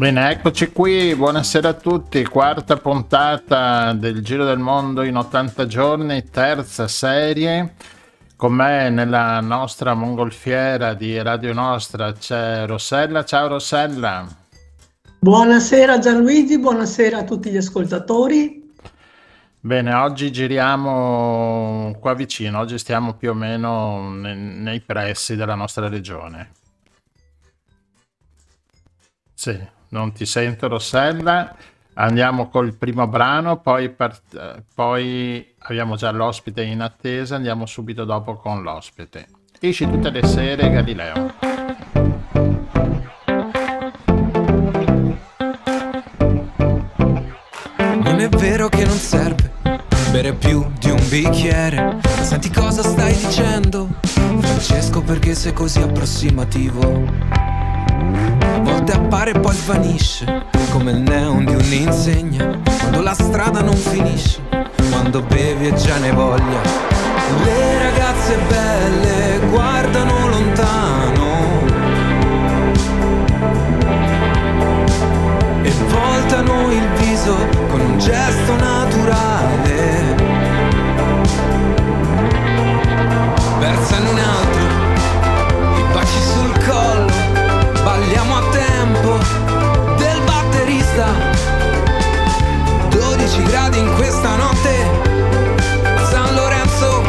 Bene, eccoci qui, buonasera a tutti, quarta puntata del Giro del Mondo in 80 giorni, terza serie. Con me nella nostra mongolfiera di Radio Nostra c'è Rossella. Ciao Rossella. Buonasera Gianluigi, buonasera a tutti gli ascoltatori. Bene, oggi giriamo qua vicino, oggi stiamo più o meno nei, pressi della nostra regione. Sì, non ti sento Rossella. Andiamo col primo brano, poi, part- poi abbiamo già l'ospite in attesa, andiamo subito dopo con l'ospite. Esci tutte le sere Galileo. Non è vero che non serve bere più di un bicchiere. Senti cosa stai dicendo? Francesco, perché sei così approssimativo? Volte appare e poi svanisce Come il neon di un'insegna Quando la strada non finisce Quando bevi e già ne voglia. Le ragazze belle guardano lontano. E voltano il viso con un gesto naturale. Versano un altro Balliamo a tempo del batterista. 12 gradi in questa notte. San Lorenzo.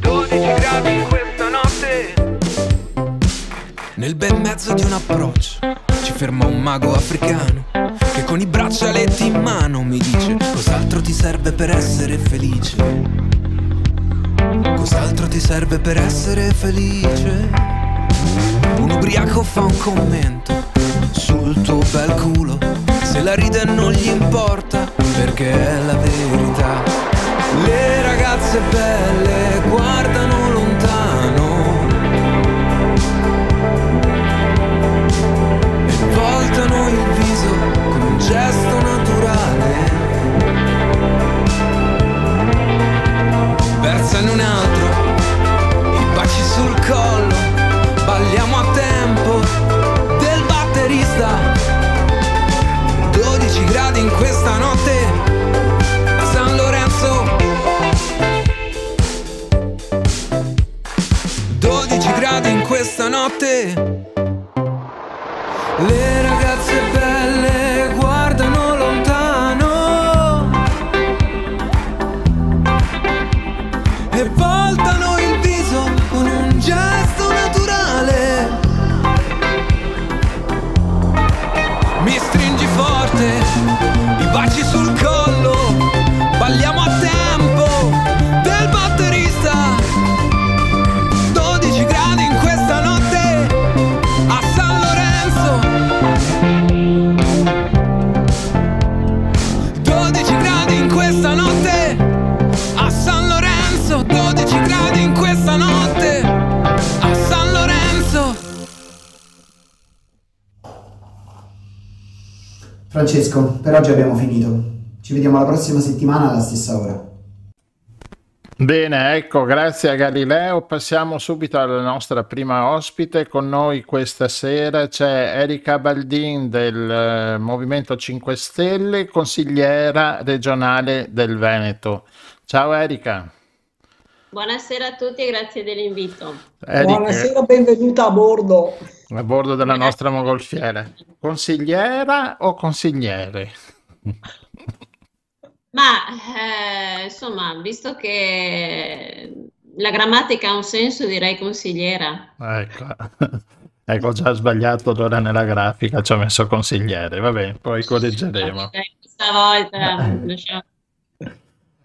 12 gradi in questa notte. Nel bel mezzo di un approccio ci ferma un mago africano che con i braccialetti in mano mi dice cos'altro ti serve per essere felice Cos'altro ti serve per essere felice? Un ubriaco fa un commento sul tuo bel culo. Se la ride non gli importa perché è la verità. Le ragazze belle guardano lontano. E voltano il viso con un gesto versano un altro, i baci sul collo, balliamo a tempo del batterista. 12 gradi in questa notte a San Lorenzo. 12 gradi in questa notte. Le Francesco, per oggi abbiamo finito. Ci vediamo la prossima settimana alla stessa ora. Bene, ecco, grazie a Galileo. Passiamo subito alla nostra prima ospite. Con noi questa sera c'è Erika Baldin del eh, Movimento 5 Stelle, consigliera regionale del Veneto. Ciao Erika. Buonasera a tutti e grazie dell'invito. Erika, Buonasera, benvenuta a bordo. a bordo della nostra mongolfiera. Consigliera o consigliere? Ma eh, insomma, visto che la grammatica ha un senso, direi consigliera. Ecco. Ecco, ho già sbagliato allora nella grafica, ci ho messo consigliere. Va bene, poi correggeremo. Questa volta lasciamo-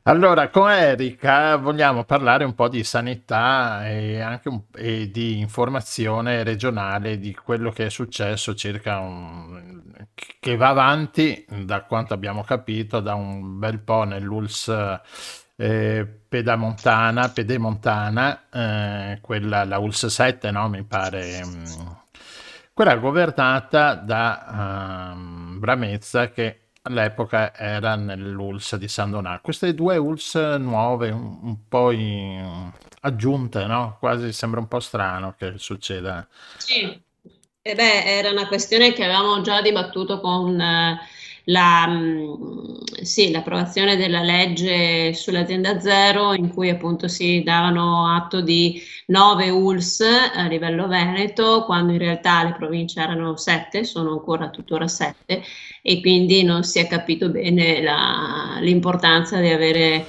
Allora, con Erika vogliamo parlare un po' di sanità e anche un- e di informazione regionale di quello che è successo circa un, che va avanti, da quanto abbiamo capito, da un bel po' nell'ULS eh, Pedamontana, Pedemontana, eh, quella, la ULS 7, no? Mi pare, mm, quella governata da ehm, Bramezza che all'epoca era nell'ULS di San Donato. Queste due ULS nuove, un, un po' in- aggiunte, no? Quasi sembra un po' strano che succeda. Sì, e beh, era una questione che avevamo già dibattuto con eh, la, mh, sì, l'approvazione della legge sull'azienda zero, in cui appunto si davano atto di nove ULS a livello Veneto, quando in realtà le province erano sette, sono ancora tuttora sette, e quindi non si è capito bene la- l'importanza di avere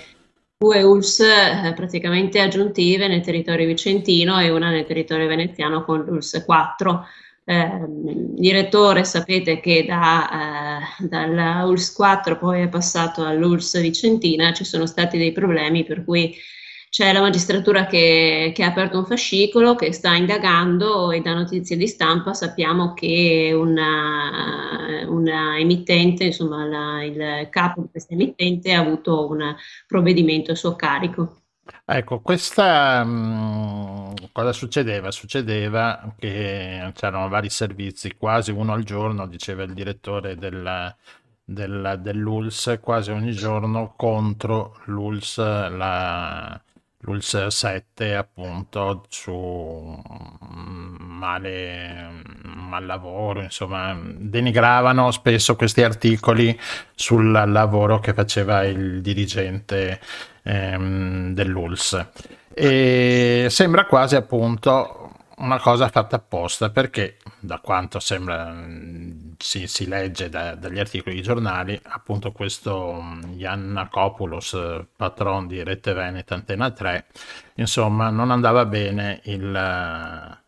due ULS eh, praticamente aggiuntive nel territorio vicentino e una nel territorio veneziano con l'ULS 4. Eh, direttore sapete che da, eh, dalla ULS 4 poi è passato all'ULS Vicentina, ci sono stati dei problemi per cui c'è la magistratura che, che ha aperto un fascicolo, che sta indagando e da notizie di stampa sappiamo che una, una emittente, insomma la- il capo di questa emittente ha avuto un provvedimento a suo carico. Ecco, questa mm, cosa succedeva? Succedeva che c'erano vari servizi, quasi uno al giorno, diceva il direttore della- della- dell'ULS, quasi ogni giorno contro l'ULS, la, l'ULS 7, appunto, su mm, male, mal lavoro, insomma, denigravano spesso questi articoli sul lavoro che faceva il dirigente ehm, dell'ULS. E sembra quasi appunto una cosa fatta apposta perché, da quanto sembra si, si legge da- dagli articoli di giornali, appunto questo mh, Giannakopoulos, eh, patron di Rete Veneta Antena 3, insomma, non andava bene il,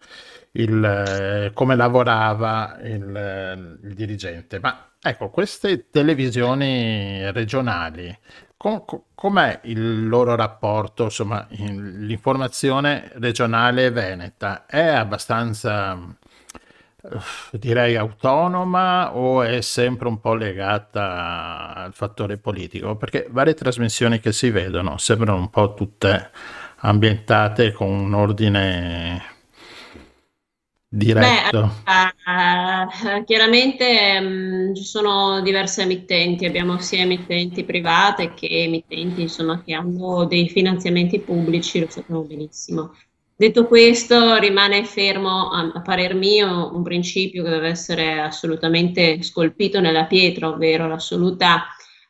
il, eh, come lavorava il, eh, il dirigente. Ma ecco, queste televisioni regionali Com- co- com'è il loro rapporto, insomma, in- l'informazione regionale veneta è abbastanza, eh, direi, autonoma o è sempre un po' legata al fattore politico? Perché varie trasmissioni che si vedono sembrano un po' tutte ambientate con un ordine diretto. allora, eh, chiaramente mh, ci sono diverse emittenti, abbiamo sia emittenti private che emittenti, insomma, che hanno dei finanziamenti pubblici, lo sappiamo benissimo. Detto questo, rimane fermo, a, a parer mio, un principio che deve essere assolutamente scolpito nella pietra, ovvero l'assoluta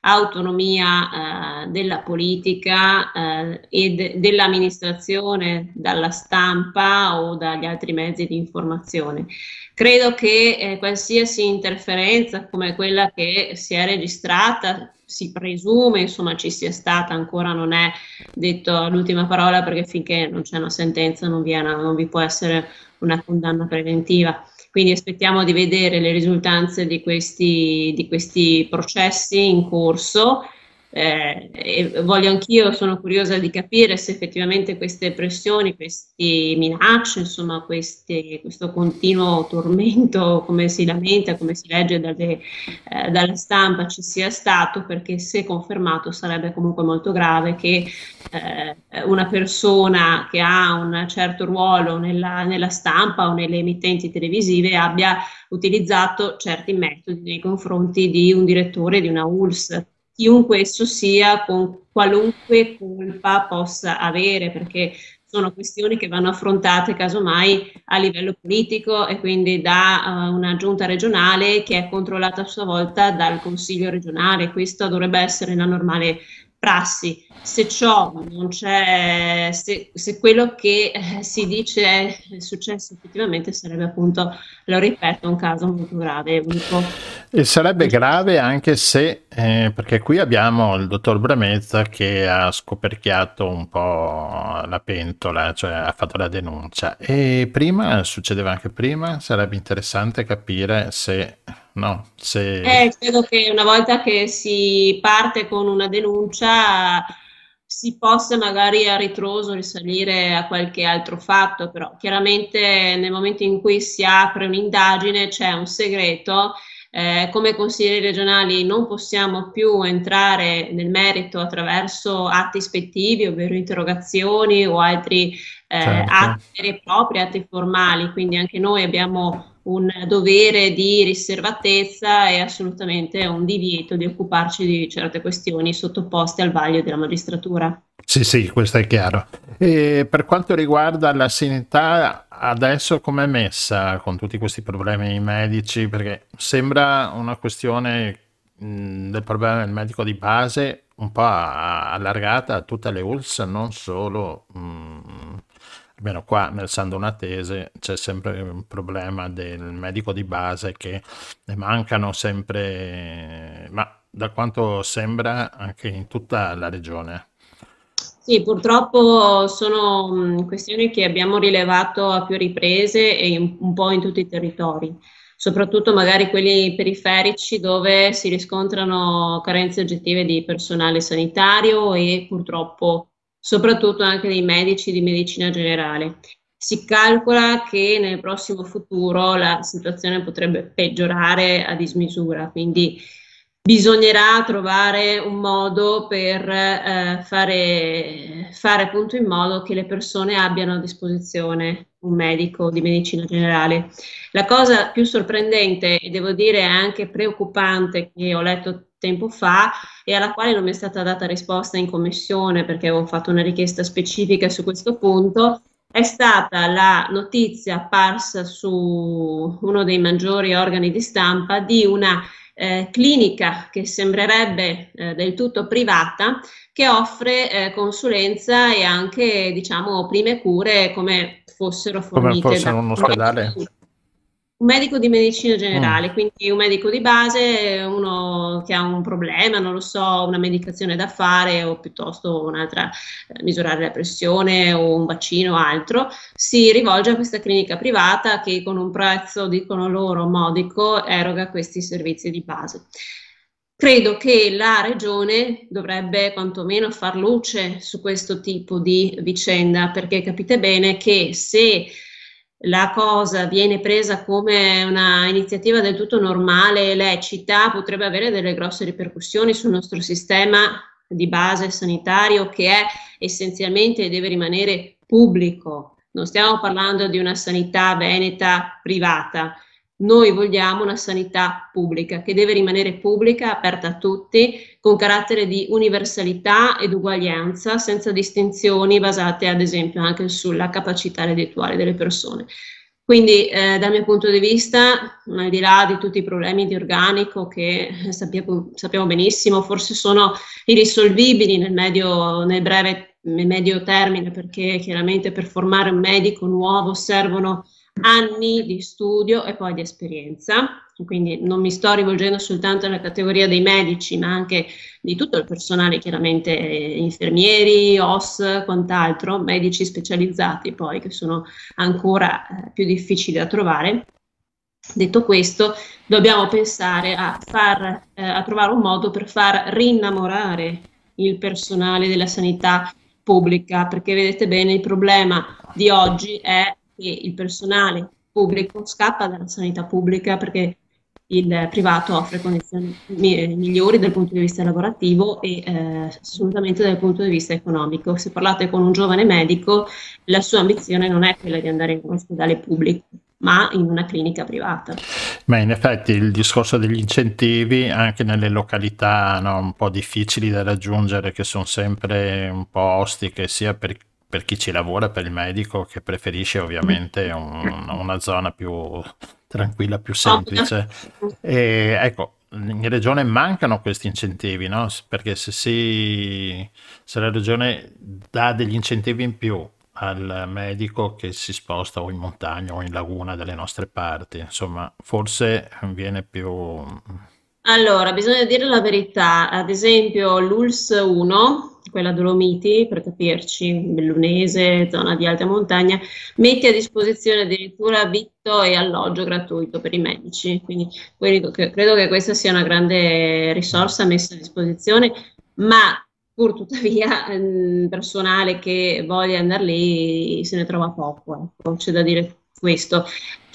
autonomia eh, della politica eh, e de- dell'amministrazione dalla stampa o dagli altri mezzi di informazione. Credo che eh, qualsiasi interferenza come quella che si è registrata, si presume, insomma, ci sia stata, ancora non è detto l'ultima parola perché finché non c'è una sentenza non vi, è una- non vi può essere una condanna preventiva. Quindi aspettiamo di vedere le risultanze di questi, di questi processi in corso. Eh, e voglio anch'io, sono curiosa di capire se effettivamente queste pressioni, queste minacce, insomma, questi- questo continuo tormento, come si lamenta, come si legge dalle, eh, dalla stampa, ci sia stato, perché se confermato sarebbe comunque molto grave che eh, una persona che ha un certo ruolo nella, nella stampa o nelle emittenti televisive abbia utilizzato certi metodi nei confronti di un direttore di una ULS, chiunque esso sia, con qualunque colpa possa avere, perché sono questioni che vanno affrontate casomai a livello politico e quindi da uh, una giunta regionale che è controllata a sua volta dal consiglio regionale. Questo dovrebbe essere la normale prassi. Se ciò non c'è, se, se quello che eh, si dice è successo effettivamente sarebbe appunto, lo ripeto, un caso molto grave, unico. E sarebbe grave anche se, eh, perché qui abbiamo il dottor Bramezza che ha scoperchiato un po' la pentola, cioè ha fatto la denuncia. E prima, succedeva anche prima, sarebbe interessante capire se, no, se... Eh, credo che una volta che si parte con una denuncia, si possa magari a ritroso risalire a qualche altro fatto, però chiaramente nel momento in cui si apre un'indagine c'è un segreto. Eh, come consiglieri regionali non possiamo più entrare nel merito attraverso atti ispettivi, ovvero interrogazioni o altri eh, certo. atti veri e propri, atti formali, quindi anche noi abbiamo un dovere di riservatezza e assolutamente un divieto di occuparci di certe questioni sottoposte al vaglio della magistratura. Sì, sì, questo è chiaro. E per quanto riguarda la sanità, adesso com'è messa con tutti questi problemi medici? Perché sembra una questione del problema del medico di base un po' allargata a tutte le ULS, non solo mh, almeno qua nel San Donatese c'è sempre un problema del medico di base che ne mancano sempre, ma da quanto sembra anche in tutta la regione. Sì, purtroppo sono questioni che abbiamo rilevato a più riprese e un po' in tutti i territori, soprattutto magari quelli periferici dove si riscontrano carenze oggettive di personale sanitario e purtroppo soprattutto anche dei medici di medicina generale. Si calcola che nel prossimo futuro la situazione potrebbe peggiorare a dismisura, quindi bisognerà trovare un modo per eh, fare, fare appunto in modo che le persone abbiano a disposizione un medico di medicina generale. La cosa più sorprendente e devo dire anche preoccupante che ho letto tempo fa e alla quale non mi è stata data risposta in commissione perché avevo fatto una richiesta specifica su questo punto, è stata la notizia apparsa su uno dei maggiori organi di stampa di una eh, clinica che sembrerebbe eh, del tutto privata che offre eh, consulenza e anche diciamo prime cure come fossero fornite come fosse da un ospedale un medico di medicina generale, mm. quindi un medico di base, uno che ha un problema, non lo so, una medicazione da fare o piuttosto un'altra, eh, misurare la pressione o un vaccino o altro, si rivolge a questa clinica privata che con un prezzo, dicono loro, modico, eroga questi servizi di base. Credo che la regione dovrebbe quantomeno far luce su questo tipo di vicenda, perché capite bene che se la cosa viene presa come una iniziativa del tutto normale e lecita, potrebbe avere delle grosse ripercussioni sul nostro sistema di base sanitario che è essenzialmente e deve rimanere pubblico. Non stiamo parlando di una sanità veneta privata, noi vogliamo una sanità pubblica che deve rimanere pubblica, aperta a tutti, con carattere di universalità ed uguaglianza, senza distinzioni basate ad esempio anche sulla capacità reddituale delle persone. Quindi eh, dal mio punto di vista, al di là di tutti i problemi di organico che sappiamo, sappiamo benissimo, forse sono irrisolvibili nel, medio, nel breve nel medio termine, perché chiaramente per formare un medico nuovo servono anni di studio e poi di esperienza, quindi non mi sto rivolgendo soltanto alla categoria dei medici, ma anche di tutto il personale, chiaramente infermieri, OS, quant'altro, medici specializzati poi che sono ancora eh, più difficili da trovare. Detto questo, dobbiamo pensare a, far, eh, a trovare un modo per far rinnamorare il personale della sanità pubblica, perché vedete bene il problema di oggi è che il personale pubblico scappa dalla sanità pubblica perché il privato offre condizioni migliori dal punto di vista lavorativo e eh, assolutamente dal punto di vista economico. Se parlate con un giovane medico, la sua ambizione non è quella di andare in un ospedale pubblico, ma in una clinica privata. Ma in effetti il discorso degli incentivi anche nelle località no, un po' difficili da raggiungere, che sono sempre un po' ostiche sia per per chi ci lavora, per il medico che preferisce ovviamente un, una zona più tranquilla, più semplice. E ecco, in regione mancano questi incentivi, no? Perché se, si, se la regione dà degli incentivi in più al medico che si sposta o in montagna o in laguna dalle nostre parti, insomma, forse viene più... Allora, bisogna dire la verità, ad esempio l'ULS 1 quella Dolomiti, per capirci, Bellunese, zona di alta montagna, mette a disposizione addirittura vitto e alloggio gratuito per i medici. Quindi credo che, questa sia una grande risorsa messa a disposizione, ma pur tuttavia ehm, personale che voglia andare lì se ne trova poco, ecco, c'è da dire questo.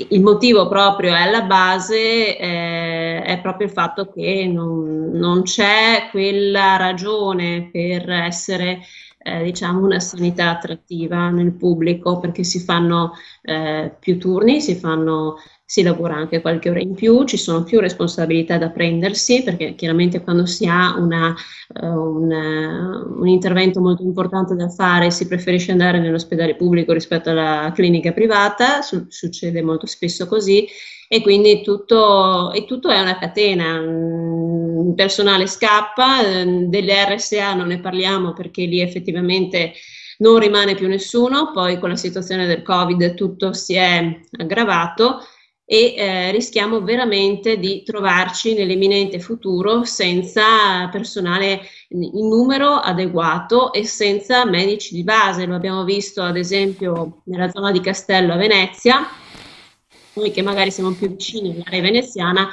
Il motivo proprio alla base eh, è proprio il fatto che non, non c'è quella ragione per essere eh, diciamo una sanità attrattiva nel pubblico perché si fanno eh, più turni, si fanno si lavora anche qualche ora in più, ci sono più responsabilità da prendersi, perché chiaramente quando si ha una, uh, un, uh, un, intervento molto importante da fare si preferisce andare nell'ospedale pubblico rispetto alla clinica privata, su- succede molto spesso così, e quindi tutto, e tutto è una catena. Mm, il personale scappa, ehm, delle RSA non ne parliamo perché lì effettivamente non rimane più nessuno, poi con la situazione del Covid tutto si è aggravato e eh, rischiamo veramente di trovarci nell'imminente futuro senza personale in numero adeguato e senza medici di base. Lo abbiamo visto ad esempio nella zona di Castello a Venezia, noi che magari siamo più vicini all'area veneziana,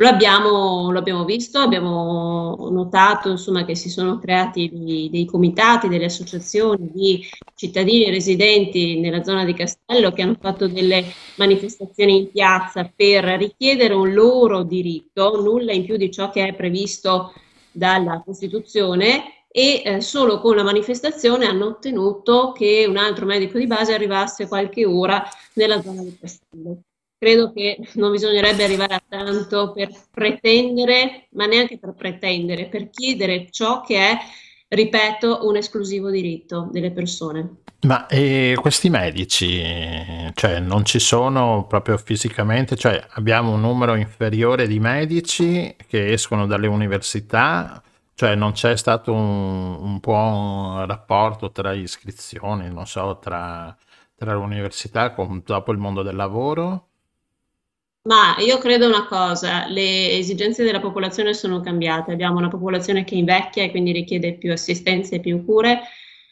lo abbiamo, lo abbiamo, visto, abbiamo notato insomma, che si sono creati dei, dei, comitati, delle associazioni di cittadini residenti nella zona di Castello che hanno fatto delle manifestazioni in piazza per richiedere un loro diritto, nulla in più di ciò che è previsto dalla Costituzione e eh, solo con la manifestazione hanno ottenuto che un altro medico di base arrivasse qualche ora nella zona di Castello credo che non bisognerebbe arrivare a tanto per pretendere, ma neanche per pretendere, per chiedere ciò che è, ripeto, un esclusivo diritto delle persone. Ma questi medici, cioè non ci sono proprio fisicamente, cioè abbiamo un numero inferiore di medici che escono dalle università, cioè non c'è stato un, un buon rapporto tra iscrizioni, non so, tra, tra l'università con dopo il mondo del lavoro? Ma io credo una cosa, le esigenze della popolazione sono cambiate, abbiamo una popolazione che invecchia e quindi richiede più assistenza e più cure,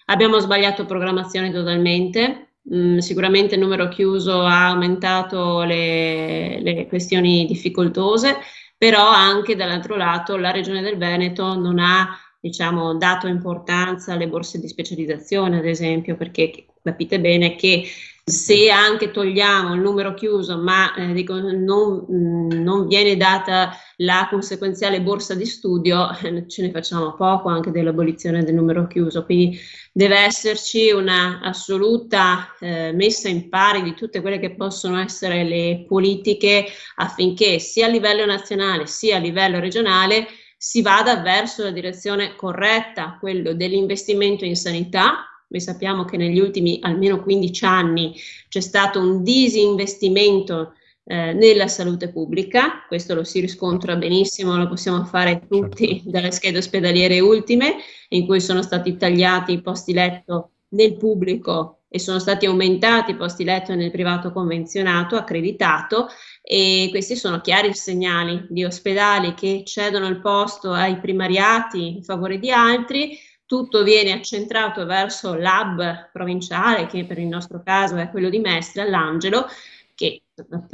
abbiamo sbagliato programmazione totalmente, mm, sicuramente il numero chiuso ha aumentato le, le questioni difficoltose, però anche dall'altro lato la Regione del Veneto non ha diciamo, dato importanza alle borse di specializzazione, ad esempio, perché capite bene che se anche togliamo il numero chiuso, ma eh, dico, non, mh, non, viene data la conseguenziale borsa di studio, ce ne facciamo poco anche dell'abolizione del numero chiuso. Quindi deve esserci una assoluta eh, messa in pari di tutte quelle che possono essere le politiche affinché sia a livello nazionale sia a livello regionale si vada verso la direzione corretta, quello dell'investimento in sanità noi sappiamo che negli ultimi almeno 15 anni c'è stato un disinvestimento eh, nella salute pubblica, questo lo si riscontra benissimo, lo possiamo fare tutti certo. dalle schede ospedaliere ultime, in cui sono stati tagliati i posti letto nel pubblico e sono stati aumentati i posti letto nel privato convenzionato, accreditato, e questi sono chiari segnali di ospedali che cedono il posto ai primariati in favore di altri, tutto viene accentrato verso l'hub provinciale, che per il nostro caso è quello di Mestre, all'Angelo, che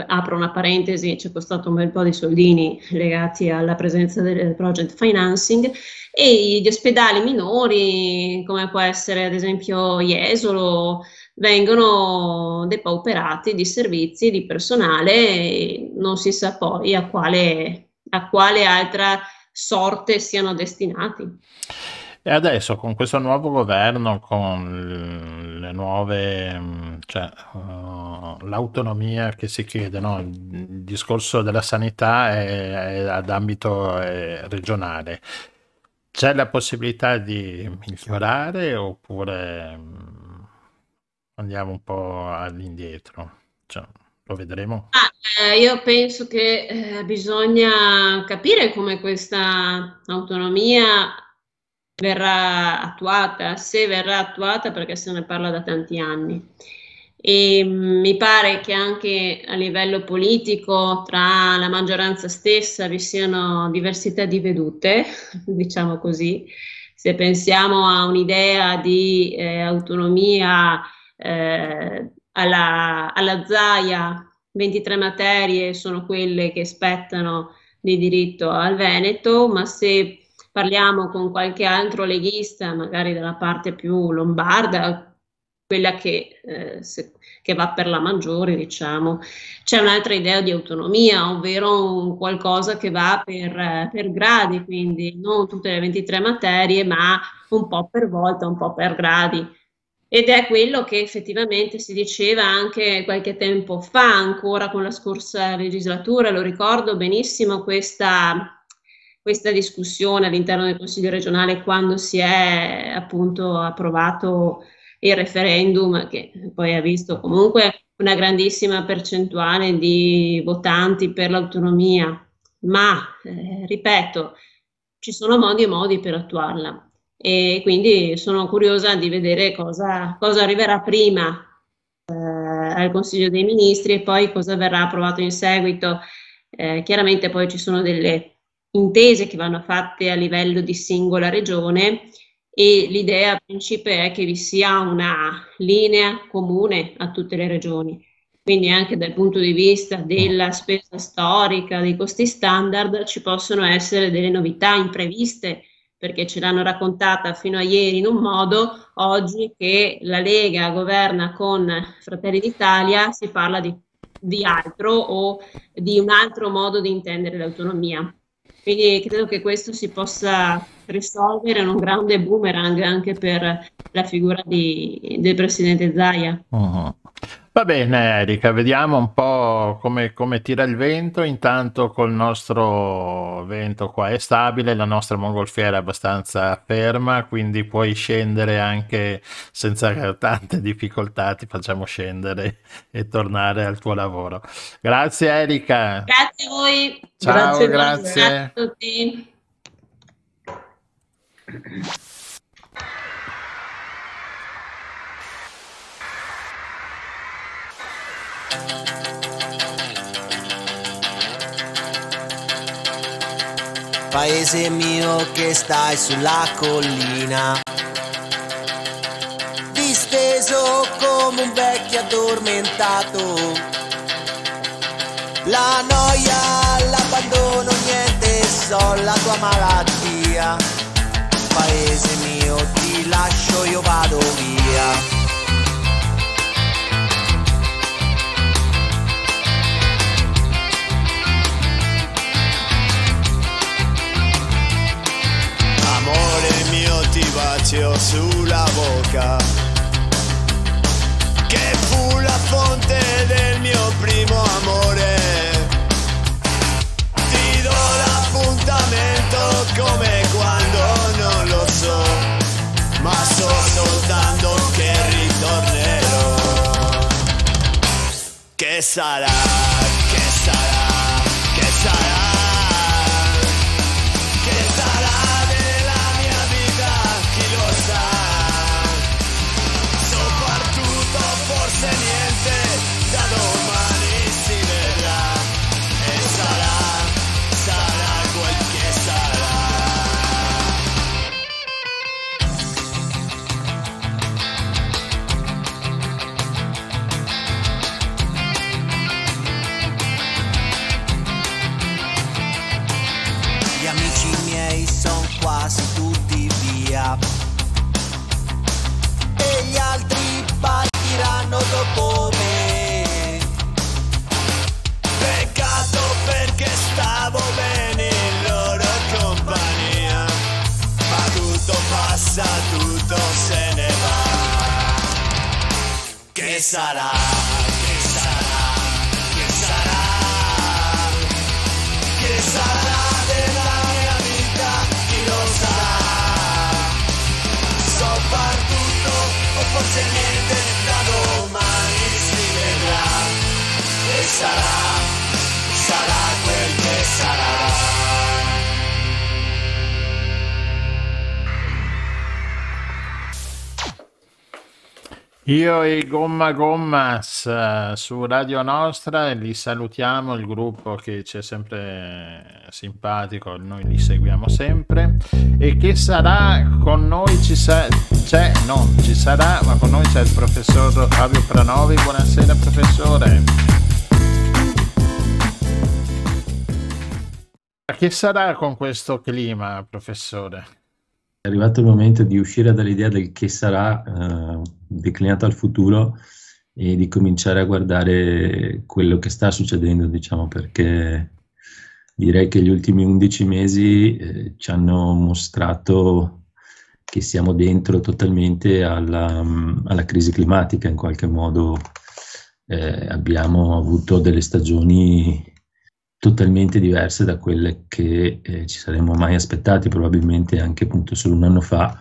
apro una parentesi, ci è costato un bel po' di soldini legati alla presenza del project financing, e gli ospedali minori, come può essere ad esempio Jesolo, vengono depauperati di servizi, di personale, non si sa poi a quale, a quale altra sorte siano destinati. E adesso con questo nuovo governo, con le nuove, cioè, uh, l'autonomia che si chiede, no? il discorso della sanità è, è ad ambito è regionale, c'è la possibilità di migliorare oppure um, andiamo un po' all'indietro? Cioè, lo vedremo? Ah, eh, io penso che eh, bisogna capire come questa autonomia verrà attuata, se verrà attuata perché se ne parla da tanti anni. E mm, mi pare che anche a livello politico tra la maggioranza stessa vi siano diversità di vedute, diciamo così. Se pensiamo a un'idea di eh, autonomia eh, alla, alla ZAIA, 23 materie sono quelle che spettano di diritto al Veneto, ma se parliamo con qualche altro leghista, magari dalla parte più lombarda, quella che, eh, se, che va per la maggiore, diciamo, c'è un'altra idea di autonomia, ovvero un qualcosa che va per, per gradi, quindi non tutte le 23 materie, ma un po' per volta, un po' per gradi. Ed è quello che effettivamente si diceva anche qualche tempo fa, ancora con la scorsa legislatura, lo ricordo benissimo questa, questa discussione all'interno del Consiglio regionale quando si è appunto approvato il referendum che poi ha visto comunque una grandissima percentuale di votanti per l'autonomia, ma eh, ripeto, ci sono modi e modi per attuarla e quindi sono curiosa di vedere cosa, cosa arriverà prima eh, al Consiglio dei Ministri e poi cosa verrà approvato in seguito. Eh, chiaramente poi ci sono delle intese che vanno fatte a livello di singola regione e l'idea principe è che vi sia una linea comune a tutte le regioni. Quindi anche dal punto di vista della spesa storica, dei costi standard, ci possono essere delle novità impreviste perché ce l'hanno raccontata fino a ieri in un modo, oggi che la Lega governa con Fratelli d'Italia si parla di, di altro o di un altro modo di intendere l'autonomia. Quindi credo che questo si possa risolvere in un grande boomerang anche per la figura di, del presidente Zaia. Uh-huh. Va bene Erika, vediamo un po' come, come tira il vento, intanto col nostro vento qua è stabile, la nostra mongolfiera è abbastanza ferma, quindi puoi scendere anche senza tante difficoltà, ti facciamo scendere e tornare al tuo lavoro. Grazie Erika. Grazie a voi. Ciao, grazie. grazie. grazie a tutti. Paese mio che stai sulla collina, disteso come un vecchio addormentato. La noia, l'abbandono, niente, so la tua malattia. Paese mio, ti lascio, io vado via. Bacio sulla bocca, che fu la fonte del mio primo amore. Ti do l'appuntamento come quando non lo so, ma so soltanto che ritornerò. Che sarà? Io e Gomma Gommas uh, su Radio Nostra li salutiamo, il gruppo che ci è sempre simpatico, noi li seguiamo sempre e che sarà con noi ci sa- c'è, non ci sarà, ma con noi c'è il professor Fabio Pranovi. Buonasera professore. che sarà con questo clima, professore? È arrivato il momento di uscire dall'idea del che sarà eh, declinato al futuro e di cominciare a guardare quello che sta succedendo, diciamo, perché direi che gli ultimi 11 mesi eh, ci hanno mostrato che siamo dentro totalmente alla, alla crisi climatica in qualche modo. Eh, abbiamo avuto delle stagioni totalmente diverse da quelle che eh, ci saremmo mai aspettati, probabilmente anche appunto solo un anno fa.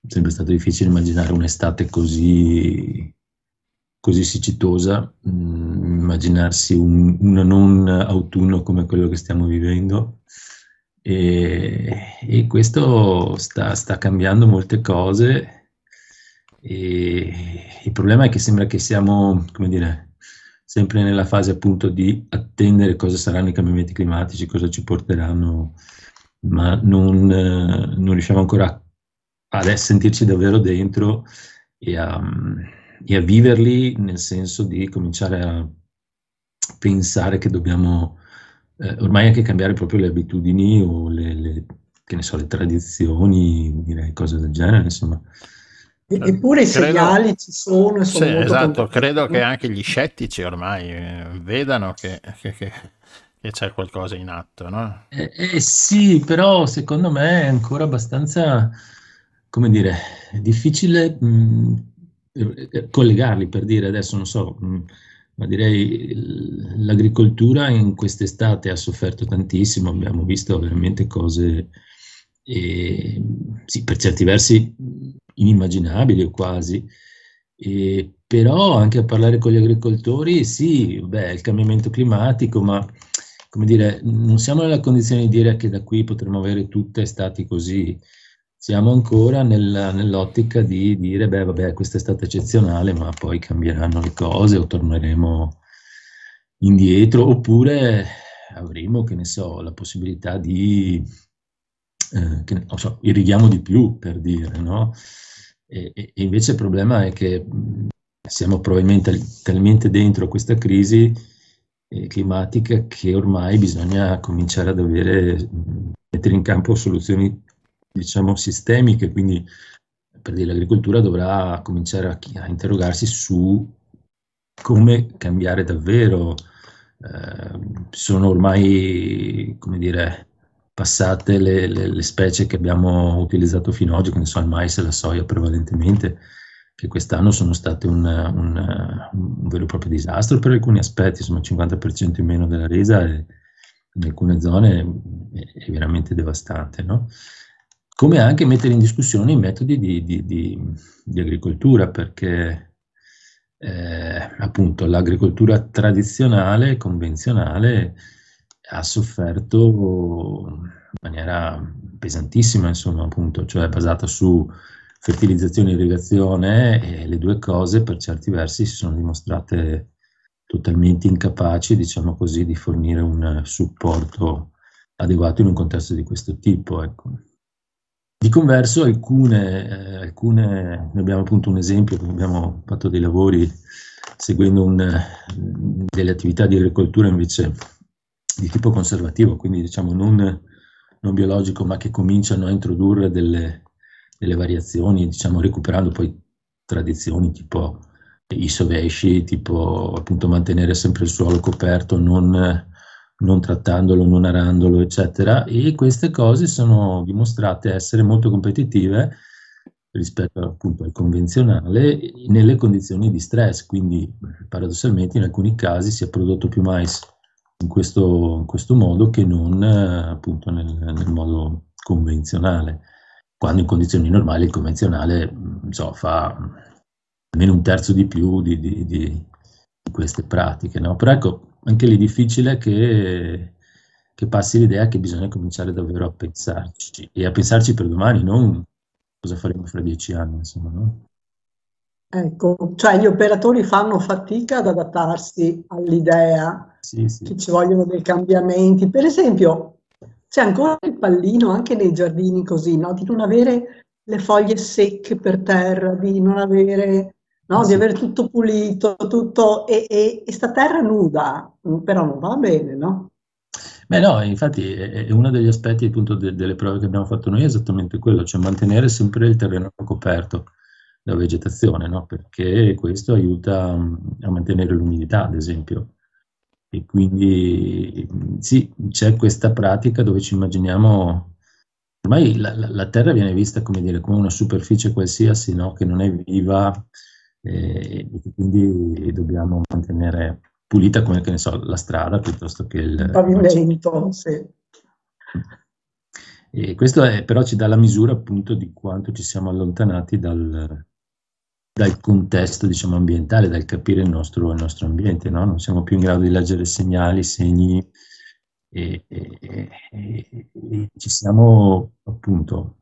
È sempre stato difficile immaginare un'estate così, così siccitosa, mh, mm, immaginarsi un, un, non autunno come quello che stiamo vivendo. E, e questo sta, sta, cambiando molte cose. E il problema è che sembra che siamo, come dire, sempre nella fase appunto di attendere cosa saranno i cambiamenti climatici, cosa ci porteranno, ma non, eh, non riusciamo ancora a sentirci davvero dentro e a, e a viverli nel senso di cominciare a pensare che dobbiamo eh, ormai anche cambiare proprio le abitudini o le, le, so, le tradizioni, direi cose del genere, insomma. Eppure i segnali ci sono. Sì, esatto, credo che anche gli scettici ormai eh, vedano che, che, che, che, c'è qualcosa in atto, no? Eh, eh, sì, però secondo me è ancora abbastanza, come dire, difficile mh, collegarli per dire adesso, non so, mh, ma direi l'agricoltura in quest'estate ha sofferto tantissimo, abbiamo visto veramente cose, eh, sì, per certi versi inimmaginabili o quasi, eh, però anche a parlare con gli agricoltori, sì, beh, il cambiamento climatico, ma come dire, non siamo nella condizione di dire che da qui potremo avere tutte estati così, siamo ancora nel, nell'ottica di dire, beh, vabbè, questa è stata eccezionale, ma poi cambieranno le cose o torneremo indietro, oppure avremo, che ne so, la possibilità di, eh, che, so, irrighiamo di più, per dire, no? E, e, invece il problema è che siamo probabilmente talmente dentro questa crisi eh, climatica che ormai bisogna cominciare ad avere, mettere in campo soluzioni, diciamo, sistemiche, quindi per dire l'agricoltura dovrà cominciare a, a interrogarsi su come cambiare davvero. Eh, sono ormai, come dire, passate le, le, le, specie che abbiamo utilizzato fino ad oggi, che ne il mais e la soia prevalentemente, che quest'anno sono state un, un, un vero e proprio disastro per alcuni aspetti, insomma il 50% in meno della resa e in alcune zone è, è veramente devastante. No? Come anche mettere in discussione i metodi di, di, di, di agricoltura, perché eh, appunto l'agricoltura tradizionale, convenzionale, ha sofferto in maniera pesantissima, insomma, appunto, cioè basata su fertilizzazione e irrigazione e le due cose per certi versi si sono dimostrate totalmente incapaci, diciamo così, di fornire un supporto adeguato in un contesto di questo tipo. Ecco. Di converso alcune, eh, alcune, ne abbiamo appunto un esempio, abbiamo fatto dei lavori seguendo un, delle attività di agricoltura invece di tipo conservativo, quindi diciamo non, non biologico, ma che cominciano a introdurre delle, delle, variazioni, diciamo recuperando poi tradizioni tipo i sovesci, tipo appunto mantenere sempre il suolo coperto, non, non trattandolo, non arandolo, eccetera. E queste cose sono dimostrate essere molto competitive rispetto appunto al convenzionale nelle condizioni di stress, quindi paradossalmente in alcuni casi si è prodotto più mais in questo, in questo modo che non eh, appunto nel, nel, modo convenzionale. Quando in condizioni normali il convenzionale so, fa almeno un terzo di più di, di, di, di queste pratiche. No? Però ecco, anche lì è difficile che, che passi l'idea che bisogna cominciare davvero a pensarci e a pensarci per domani, non cosa faremo fra dieci anni, insomma, no? Ecco, cioè gli operatori fanno fatica ad adattarsi all'idea sì, sì. che ci vogliono dei cambiamenti. Per esempio, c'è ancora il pallino anche nei giardini così, no? Di non avere le foglie secche per terra, di non avere, no? Sì. Di avere tutto pulito, tutto, e, e, e sta terra nuda, però non va bene, no? Beh no, infatti è, è uno degli aspetti appunto de, delle prove che abbiamo fatto noi è esattamente quello, cioè mantenere sempre il terreno coperto da vegetazione, no? perché questo aiuta mm, a mantenere l'umidità, ad esempio. E quindi sì, c'è questa pratica dove ci immaginiamo, ormai la, la, Terra viene vista come, dire, come una superficie qualsiasi, no? che non è viva, eh, e quindi dobbiamo mantenere pulita come che ne so, la strada piuttosto che il, il pavimento. Sì. E questo è, però ci dà la misura appunto di quanto ci siamo allontanati dal, dal contesto diciamo, ambientale, dal capire il nostro, il nostro ambiente, no? non siamo più in grado di leggere segnali, segni e, e, e, e ci siamo appunto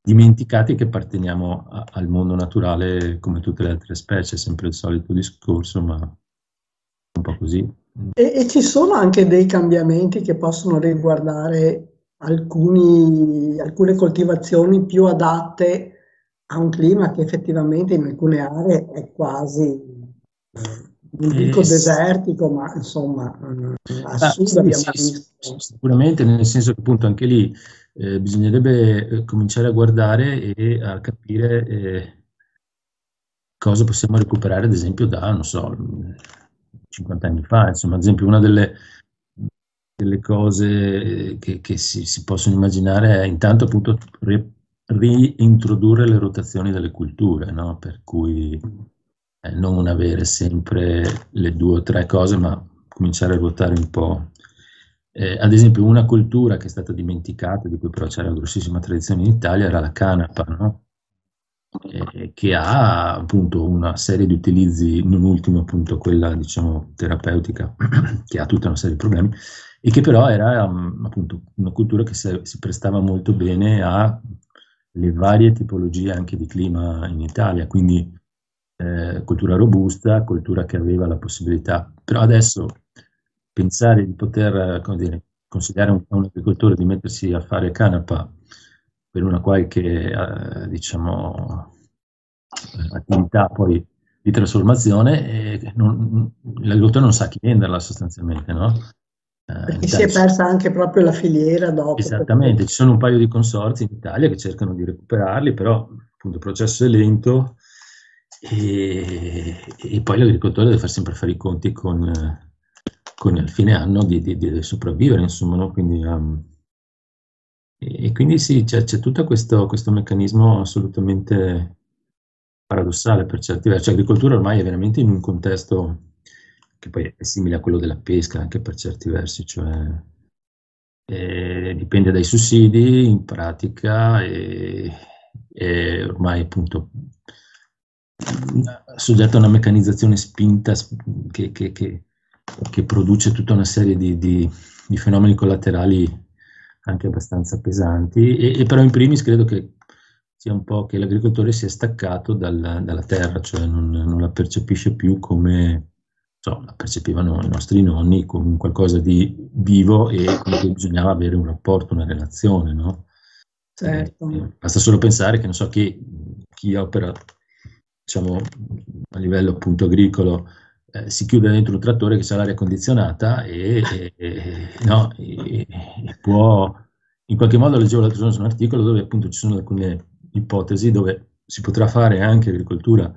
dimenticati che apparteniamo a, al mondo naturale come tutte le altre specie, sempre il solito discorso, ma un po' così. E, ci sono anche dei cambiamenti che possono riguardare alcuni, alcune coltivazioni più adatte a un clima che effettivamente in alcune aree è quasi, non dico eh, desertico, ma insomma, assurdo ah, sì, sì, sì, sicuramente, nel senso che appunto anche lì eh, bisognerebbe eh, cominciare a guardare e a capire eh, cosa possiamo recuperare, ad esempio, da, non so, 50 anni fa, insomma, ad esempio una delle, delle cose che, che si, si, possono immaginare è intanto appunto reintrodurre le rotazioni delle culture, no? per cui eh, non avere sempre le due o tre cose, ma cominciare a ruotare un po'. Eh, ad esempio una cultura che è stata dimenticata, di cui però c'era una grossissima tradizione in Italia, era la canapa, no? eh, che ha appunto una serie di utilizzi, non ultimo appunto quella diciamo terapeutica, che ha tutta una serie di problemi, e che però era um, appunto una cultura che si, si prestava molto bene alle varie tipologie anche di clima in Italia, quindi eh, cultura robusta, cultura che aveva la possibilità, però adesso pensare di poter, come dire, consigliare un, un agricoltore di mettersi a fare canapa per una qualche eh, diciamo, attività poi di trasformazione e non, l'agricoltore non sa chi venderla sostanzialmente, no? Eh, perché si è persa anche proprio la filiera dopo. Esattamente, ci sono un paio di consorzi in Italia che cercano di recuperarli, però appunto il processo è lento e, e poi l'agricoltore deve fare sempre fare i conti con, con il fine anno di, di, di sopravvivere, insomma, no? quindi um, e quindi sì, c'è, c'è tutto questo, questo, meccanismo assolutamente paradossale per certi versi. L'agricoltura ormai è veramente in un contesto che poi è simile a quello della pesca anche per certi versi, cioè eh, dipende dai sussidi in pratica e, e ormai appunto soggetto a una meccanizzazione spinta che, che, che, che produce tutta una serie di, di, di fenomeni collaterali anche abbastanza pesanti, e, e, però in primis credo che sia un po' che l'agricoltore si è staccato dal, dalla terra, cioè non, non, la percepisce più come so, la percepivano i nostri nonni, come qualcosa di vivo e con cui bisognava avere un rapporto, una relazione, no? Certo. Eh, basta solo pensare che non so chi, chi opera diciamo, a livello appunto agricolo eh, si chiude dentro un trattore che ha l'aria condizionata e, e, e, no, e, può, in qualche modo leggevo l'altro giorno su un articolo dove appunto ci sono alcune ipotesi dove si potrà fare anche agricoltura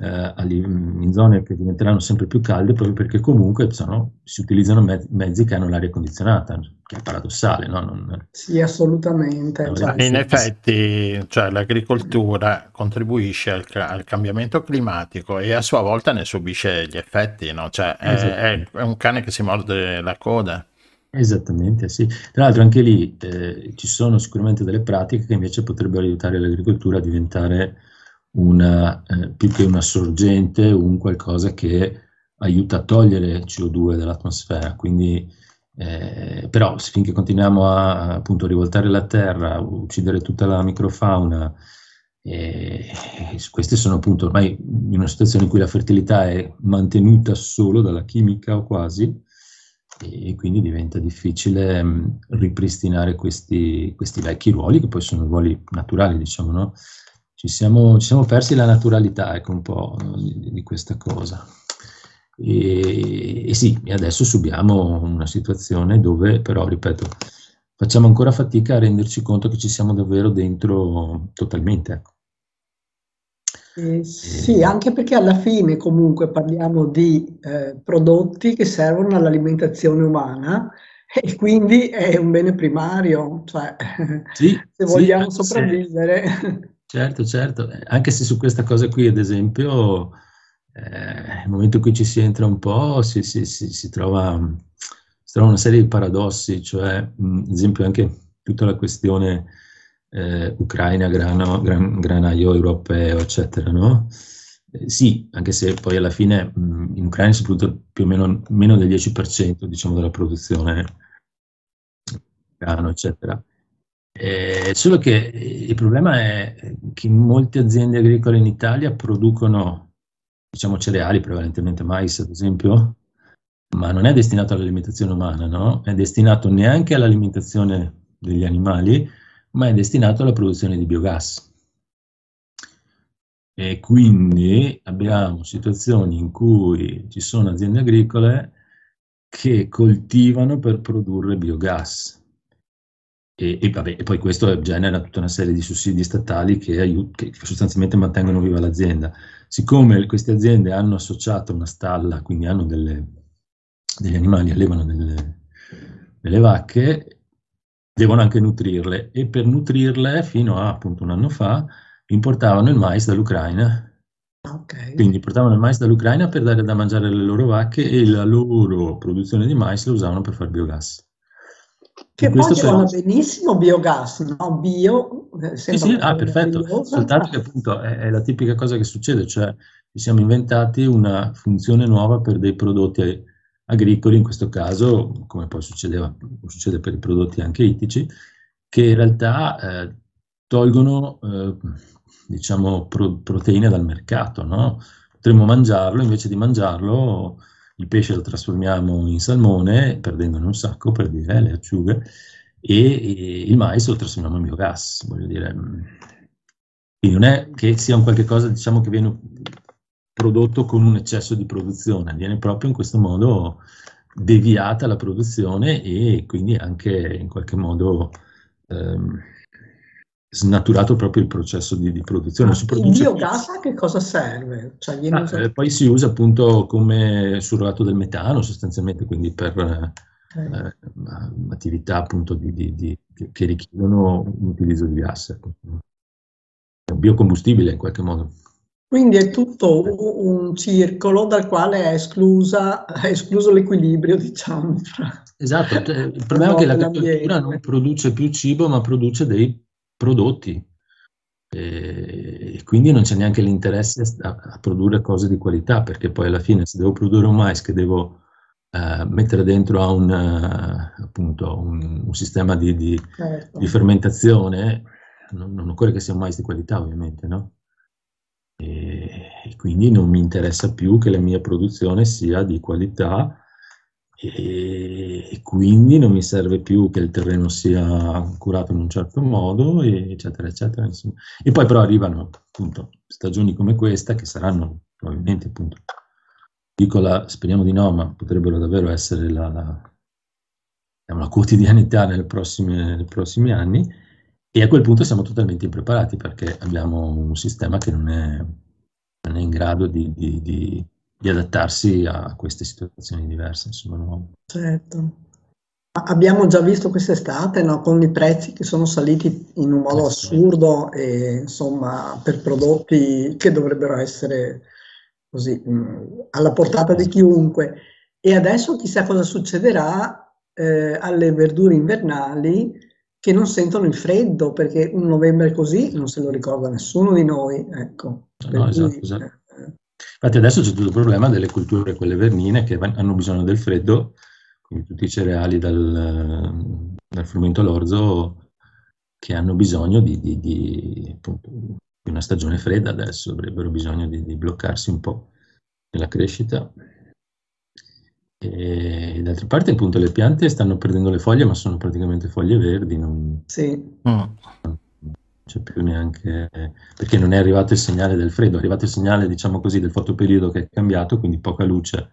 eh, in zone che diventeranno sempre più calde proprio perché comunque sono, si utilizzano mezzi, che hanno l'aria condizionata, che è paradossale, no? Non, sì, assolutamente. Non cioè, in effetti cioè, l'agricoltura contribuisce al, al, cambiamento climatico e a sua volta ne subisce gli effetti, no? cioè, esatto. è, è un cane che si morde la coda. Esattamente, sì. Tra l'altro anche lì eh, ci sono sicuramente delle pratiche che invece potrebbero aiutare l'agricoltura a diventare una, eh, più che una sorgente, un qualcosa che aiuta a togliere CO2 dall'atmosfera. Quindi, eh, però finché continuiamo a appunto rivoltare la terra, uccidere tutta la microfauna, eh, queste sono appunto ormai in una situazione in cui la fertilità è mantenuta solo dalla chimica o quasi, e quindi diventa difficile mh, ripristinare questi, questi, vecchi ruoli, che poi sono ruoli naturali, diciamo, no? Ci siamo, ci siamo persi la naturalità, ecco, un po' di, di questa cosa. E, e sì, adesso subiamo una situazione dove però, ripeto, facciamo ancora fatica a renderci conto che ci siamo davvero dentro totalmente. Ecco. Eh, sì, anche perché alla fine comunque parliamo di eh, prodotti che servono all'alimentazione umana e quindi è un bene primario, cioè sì, se vogliamo sì, sopravvivere. Certo, certo, anche se su questa cosa qui, ad esempio, eh, nel momento in cui ci si entra un po', si, si, si, si trova, trova, una serie di paradossi, cioè, mh, ad esempio, anche tutta la questione eh, Ucraina, grano, gran, granaio europeo, eccetera, no? Eh, sì, anche se poi alla fine mh, in Ucraina si produce più o meno meno del 10% diciamo, della produzione grano, eccetera. Eh, solo che il problema è che molte aziende agricole in Italia producono, diciamo, cereali, prevalentemente mais, ad esempio, ma non è destinato all'alimentazione umana, no? È destinato neanche all'alimentazione degli animali, ma è destinato alla produzione di biogas. E quindi abbiamo situazioni in cui ci sono aziende agricole che coltivano per produrre biogas. E, e, vabbè, e poi questo genera tutta una serie di sussidi statali che, aiut- che sostanzialmente mantengono viva l'azienda. Siccome queste aziende hanno associato una stalla, quindi hanno delle, degli animali, allevano delle, delle vacche, devono anche nutrirle e per nutrirle fino a appunto un anno fa importavano il mais dall'Ucraina. Okay. Quindi portavano il mais dall'Ucraina per dare da mangiare alle loro vacche e la loro produzione di mais la usavano per fare biogas. Che poi va benissimo biogas, no? Bio. Eh, sì, sì, ah, perfetto. Soltanto che appunto è, è, la tipica cosa che succede, cioè ci siamo inventati una funzione nuova per dei prodotti agricoli, in questo caso, come poi succedeva, succede per i prodotti anche ittici, che in realtà eh, tolgono eh, diciamo, pro, proteine dal mercato. No? Potremmo mangiarlo, invece di mangiarlo, il pesce lo trasformiamo in salmone, perdendone un sacco per dire le acciughe, e, e il mais lo trasformiamo in biogas, voglio dire. Quindi non è che sia un qualche cosa diciamo, che viene prodotto con un eccesso di produzione, viene proprio in questo modo deviata la produzione e quindi anche in qualche modo ehm, snaturato proprio il processo di, di produzione. Ah, il biogas a che cosa serve? Cioè, ah, usato... eh, poi si usa appunto come surrogato del metano sostanzialmente, quindi per okay. eh, attività appunto di, di, che richiedono l'utilizzo di gas. È un biocombustibile in qualche modo. Quindi è tutto un circolo dal quale è, esclusa, è escluso l'equilibrio, diciamo. Esatto, il problema è che l'agricoltura non produce più cibo, ma produce dei prodotti. E quindi non c'è neanche l'interesse a, a, produrre cose di qualità, perché poi alla fine se devo produrre un mais che devo uh, mettere dentro a un, uh, appunto, un, un sistema di, di, certo. di fermentazione, non, non occorre che sia un mais di qualità ovviamente, no? e quindi non mi interessa più che la mia produzione sia di qualità e, quindi non mi serve più che il terreno sia curato in un certo modo, eccetera, eccetera. Insomma. E poi però arrivano appunto stagioni come questa che saranno probabilmente appunto, dico la, speriamo di no, ma potrebbero davvero essere la, la, la quotidianità nei prossimi, nei prossimi anni e a quel punto siamo totalmente impreparati perché abbiamo un sistema che non è, non è in grado di, di, di, di, adattarsi a queste situazioni diverse, insomma, nuove. Certo. Abbiamo già visto quest'estate no, con i prezzi che sono saliti in un modo assurdo e insomma per prodotti che dovrebbero essere così mh, alla portata di chiunque. E adesso chissà cosa succederà eh, alle verdure invernali che non sentono il freddo, perché un novembre così non se lo ricorda nessuno di noi. Ecco. No, esatto, esatto. Infatti adesso c'è tutto il problema delle culture, quelle vernine, che hanno bisogno del freddo, quindi tutti i cereali dal, dal frumento all'orzo che hanno bisogno di, di, di, appunto, di, una stagione fredda adesso, avrebbero bisogno di bloccarsi un po' nella crescita. E d'altra parte, appunto, le piante stanno perdendo le foglie, ma sono praticamente foglie verdi. Non, sì. non c'è più neanche perché non è arrivato il segnale del freddo, è arrivato il segnale, diciamo così, del fotoperiodo che è cambiato, quindi poca luce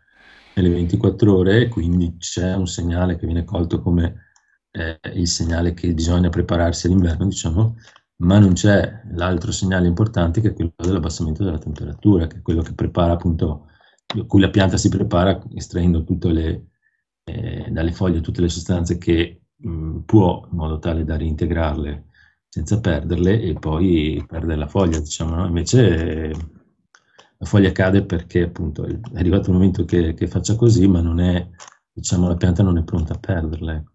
nelle 24 ore, quindi c'è un segnale che viene colto come eh, il segnale che bisogna prepararsi all'inverno, diciamo, ma non c'è l'altro segnale importante che è quello dell'abbassamento della temperatura, che è quello che prepara appunto, cui la pianta si prepara estraendo tutte le, eh, dalle foglie tutte le sostanze che mh, può in modo tale da reintegrarle senza perderle e poi perde la foglia, diciamo, no? invece la foglia cade perché appunto è arrivato il momento che, che faccia così, ma non è, diciamo, la pianta non è pronta a perderle.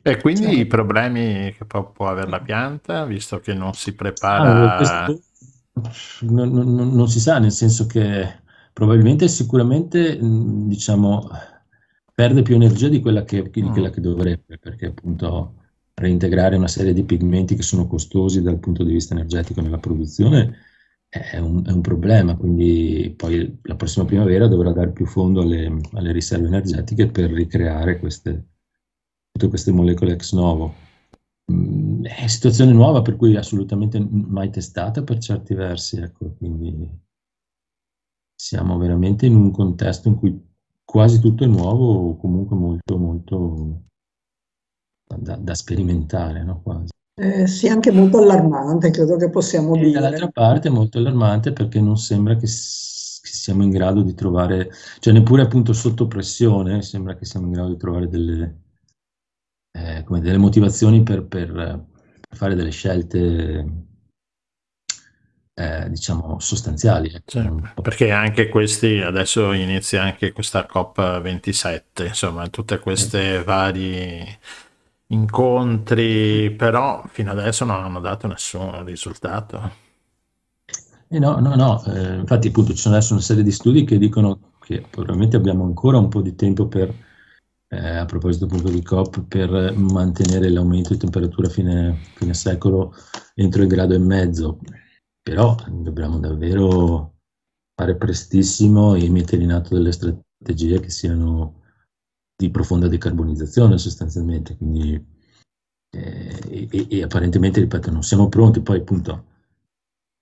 E quindi cioè, i problemi che può, può, avere la pianta, visto che non si prepara... Ah, non, non, non, si sa, nel senso che probabilmente sicuramente, diciamo, perde più energia di quella che, di quella mm. che dovrebbe, perché appunto reintegrare una serie di pigmenti che sono costosi dal punto di vista energetico nella produzione è un, è un problema, quindi poi la prossima primavera dovrà dare più fondo alle, alle riserve energetiche per ricreare queste, tutte queste molecole ex novo. Mm, è situazione nuova per cui assolutamente mai testata per certi versi, ecco, quindi siamo veramente in un contesto in cui quasi tutto è nuovo o comunque molto molto da, da sperimentare, no? Quasi. Eh, sì, anche molto allarmante, credo che possiamo e dire. Dall'altra parte è molto allarmante perché non sembra che, s- che, siamo in grado di trovare, cioè neppure appunto sotto pressione, sembra che siamo in grado di trovare delle, eh, delle motivazioni per, per, per, fare delle scelte, eh, diciamo, sostanziali. Cioè, perché anche questi, adesso inizia anche questa COP27, insomma, tutte queste varie incontri, però fino adesso non hanno dato nessun risultato. Eh no, no, no, eh, infatti appunto ci sono adesso una serie di studi che dicono che probabilmente abbiamo ancora un po' di tempo per, eh, a proposito appunto di COP, per mantenere l'aumento di temperatura fine, fine secolo entro il grado e mezzo, però dobbiamo davvero fare prestissimo e mettere in atto delle strategie che siano di profonda decarbonizzazione sostanzialmente, quindi eh, e, e, apparentemente, ripeto, non siamo pronti, poi appunto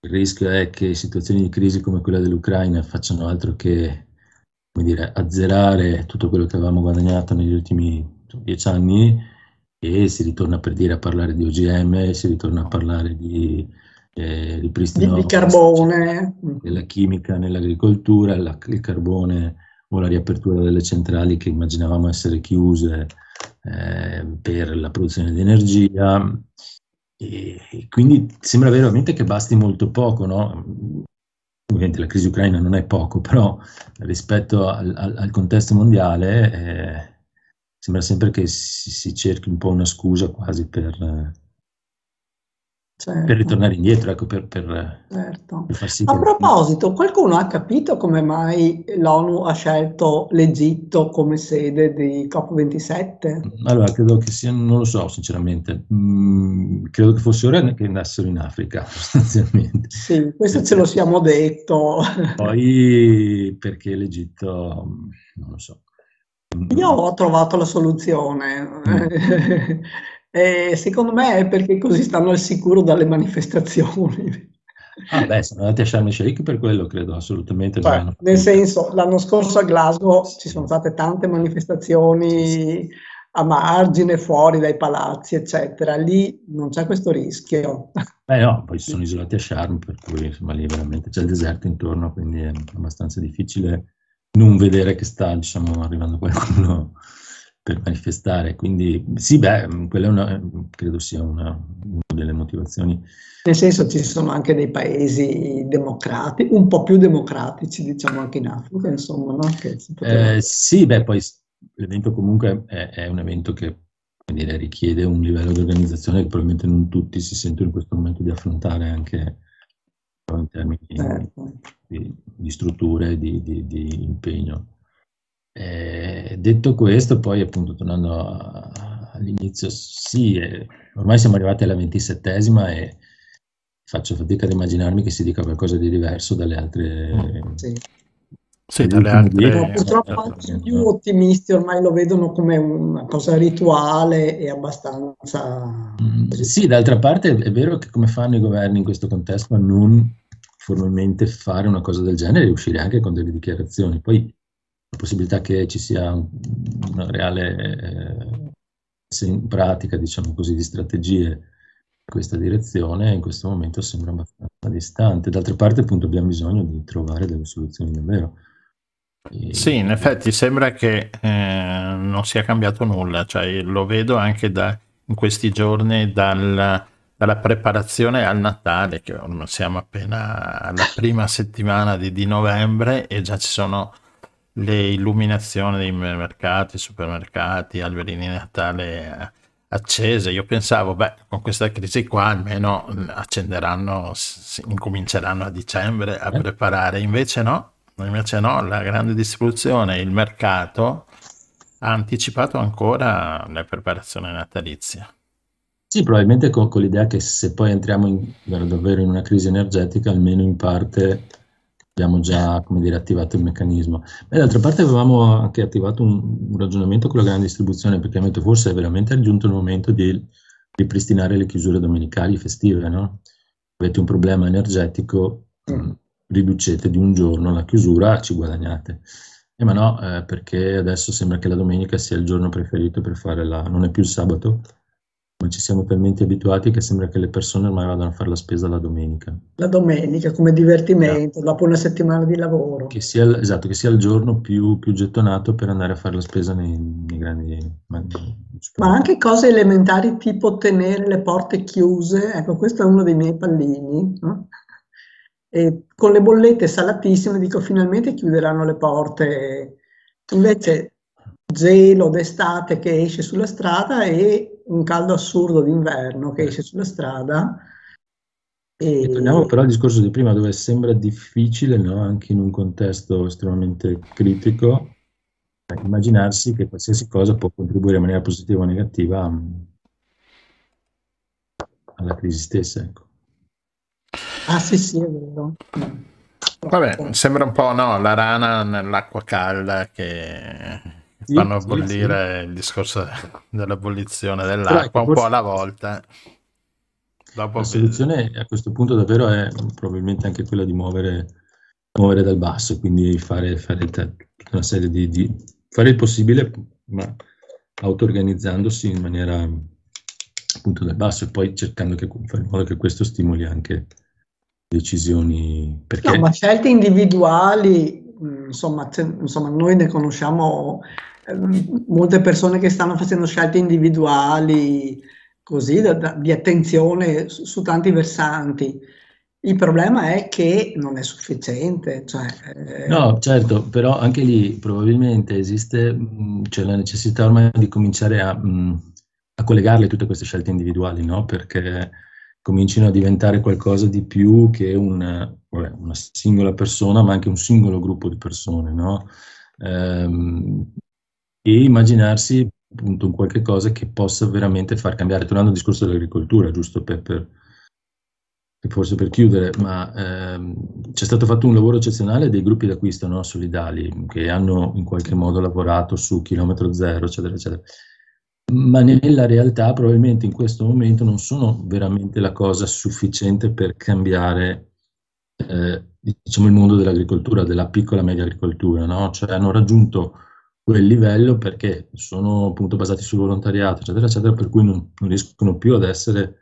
il rischio è che situazioni di crisi come quella dell'Ucraina facciano altro che come dire, azzerare tutto quello che avevamo guadagnato negli ultimi dieci anni e si ritorna per dire a parlare di OGM, si ritorna a parlare di eh, ripristino di carbone, della chimica nell'agricoltura, la, il carbone o la riapertura delle centrali che immaginavamo essere chiuse eh, per la produzione di energia. E, e quindi sembra veramente che basti molto poco, no? Ovviamente la crisi ucraina non è poco, però rispetto al, al, al contesto mondiale eh, sembra sempre che si, si, cerchi un po' una scusa quasi per, Certo. per ritornare indietro, ecco, per, per, certo. per far sì A proposito, qualcuno ha capito come mai l'ONU ha scelto l'Egitto come sede di COP27? Allora, credo che sia, non lo so sinceramente, mm, credo che fosse ora che andassero in Africa sostanzialmente. Sì, questo ce lo siamo detto. Poi perché l'Egitto, non lo so. Io ho trovato la soluzione. Mm. Eh, secondo me è perché così stanno al sicuro dalle manifestazioni. Ah beh, sono andati a Sharm el Sheikh per quello, credo, assolutamente. Cioè, nel senso, l'anno scorso a Glasgow ci sono state tante manifestazioni a margine, fuori dai palazzi, eccetera. Lì non c'è questo rischio. Beh no, poi si sono isolati a Sharm, per cui insomma lì veramente c'è il deserto intorno, quindi è abbastanza difficile non vedere che sta, diciamo, arrivando qualcuno per manifestare. Quindi sì, beh, quella è una, credo sia una, una, delle motivazioni. Nel senso ci sono anche dei paesi democratici, un po' più democratici, diciamo anche in Africa, insomma, no? Eh, sì, beh, poi l'evento comunque è, è un evento che dire, richiede un livello di organizzazione che probabilmente non tutti si sentono in questo momento di affrontare anche in termini certo. di, di, strutture di, di, di impegno. Eh, detto questo, poi appunto tornando all'inizio, sì, eh, ormai siamo arrivati alla ventisettesima e faccio fatica ad immaginarmi che si dica qualcosa di diverso dalle altre. Sì. Sì, dalle altre... No, purtroppo anche più ottimisti ormai lo vedono come una cosa rituale e abbastanza... Mm, sì, d'altra parte è vero che come fanno i governi in questo contesto a non formalmente fare una cosa del genere e uscire anche con delle dichiarazioni. Poi la possibilità che ci sia una reale eh, pratica, diciamo così, di strategie in questa direzione in questo momento sembra abbastanza distante. D'altra parte, appunto, abbiamo bisogno di trovare delle soluzioni davvero. E... Sì, in effetti sembra che eh, non sia cambiato nulla, cioè, lo vedo anche da, in questi giorni dal, dalla preparazione al Natale, che siamo appena alla prima settimana di, di novembre e già ci sono le illuminazioni dei mercati, supermercati, alberini di Natale eh, accese. Io pensavo, beh, con questa crisi qua almeno accenderanno, incominceranno a dicembre a eh. preparare. Invece no, invece no, la grande distribuzione, il mercato ha anticipato ancora la preparazione natalizia. Sì, probabilmente con, con l'idea che se poi entriamo in, davvero in una crisi energetica, almeno in parte abbiamo già come dire, attivato il meccanismo. E d'altra parte avevamo anche attivato un, un, ragionamento con la grande distribuzione, perché detto, forse è veramente giunto il momento di ripristinare le chiusure domenicali festive, no? Avete un problema energetico, mm. riducete di un giorno la chiusura, ci guadagnate. Eh, ma no, eh, perché adesso sembra che la domenica sia il giorno preferito per fare la... non è più il sabato, ma ci siamo talmente abituati che sembra che le persone ormai vadano a fare la spesa la domenica. La domenica come divertimento, no. dopo una settimana di lavoro. Che sia, esatto, che sia il giorno più, più, gettonato per andare a fare la spesa nei, nei grandi... Ma anche cose elementari tipo tenere le porte chiuse, ecco questo è uno dei miei pallini. No? E con le bollette salatissime dico finalmente chiuderanno le porte. Invece gelo d'estate che esce sulla strada e un caldo assurdo d'inverno che esce sulla strada. E... E torniamo però al discorso di prima, dove sembra difficile, no? anche in un contesto estremamente critico, immaginarsi che qualsiasi cosa può contribuire in maniera positiva o negativa alla crisi stessa. Ecco. Ah sì, sì, è vero. Vabbè, sembra un po' no, la rana nell'acqua calda che sì, fanno sì, bollire sì. il discorso dell'abolizione dell'acqua un po' alla volta. Dopo la soluzione a questo punto davvero è probabilmente anche quella di muovere, muovere dal basso, quindi fare, fare una serie di, di, fare il possibile, ma auto-organizzandosi in maniera appunto dal basso e poi cercando di fare in modo che questo stimoli anche decisioni. Perché... No, ma scelte individuali, insomma, insomma, noi ne conosciamo molte persone che stanno facendo scelte individuali, così, da, da, di attenzione su, su, tanti versanti. Il problema è che non è sufficiente. Cioè, eh... No, certo, però anche lì probabilmente esiste c'è la necessità ormai di cominciare a, a collegarle tutte queste scelte individuali, no? Perché cominciano a diventare qualcosa di più che una, vabbè, una singola persona, ma anche un singolo gruppo di persone, no? Ehm, e immaginarsi appunto un qualche cosa che possa veramente far cambiare. Tornando al discorso dell'agricoltura, giusto per, per forse per chiudere, ma ehm, c'è stato fatto un lavoro eccezionale dei gruppi d'acquisto no, solidali che hanno in qualche modo lavorato su chilometro zero, eccetera, eccetera. Ma nella realtà probabilmente in questo momento non sono veramente la cosa sufficiente per cambiare eh, diciamo, il mondo dell'agricoltura, della piccola e media agricoltura, no? Cioè hanno raggiunto quel livello perché sono appunto basati sul volontariato, eccetera, eccetera, per cui non, non riescono più ad essere,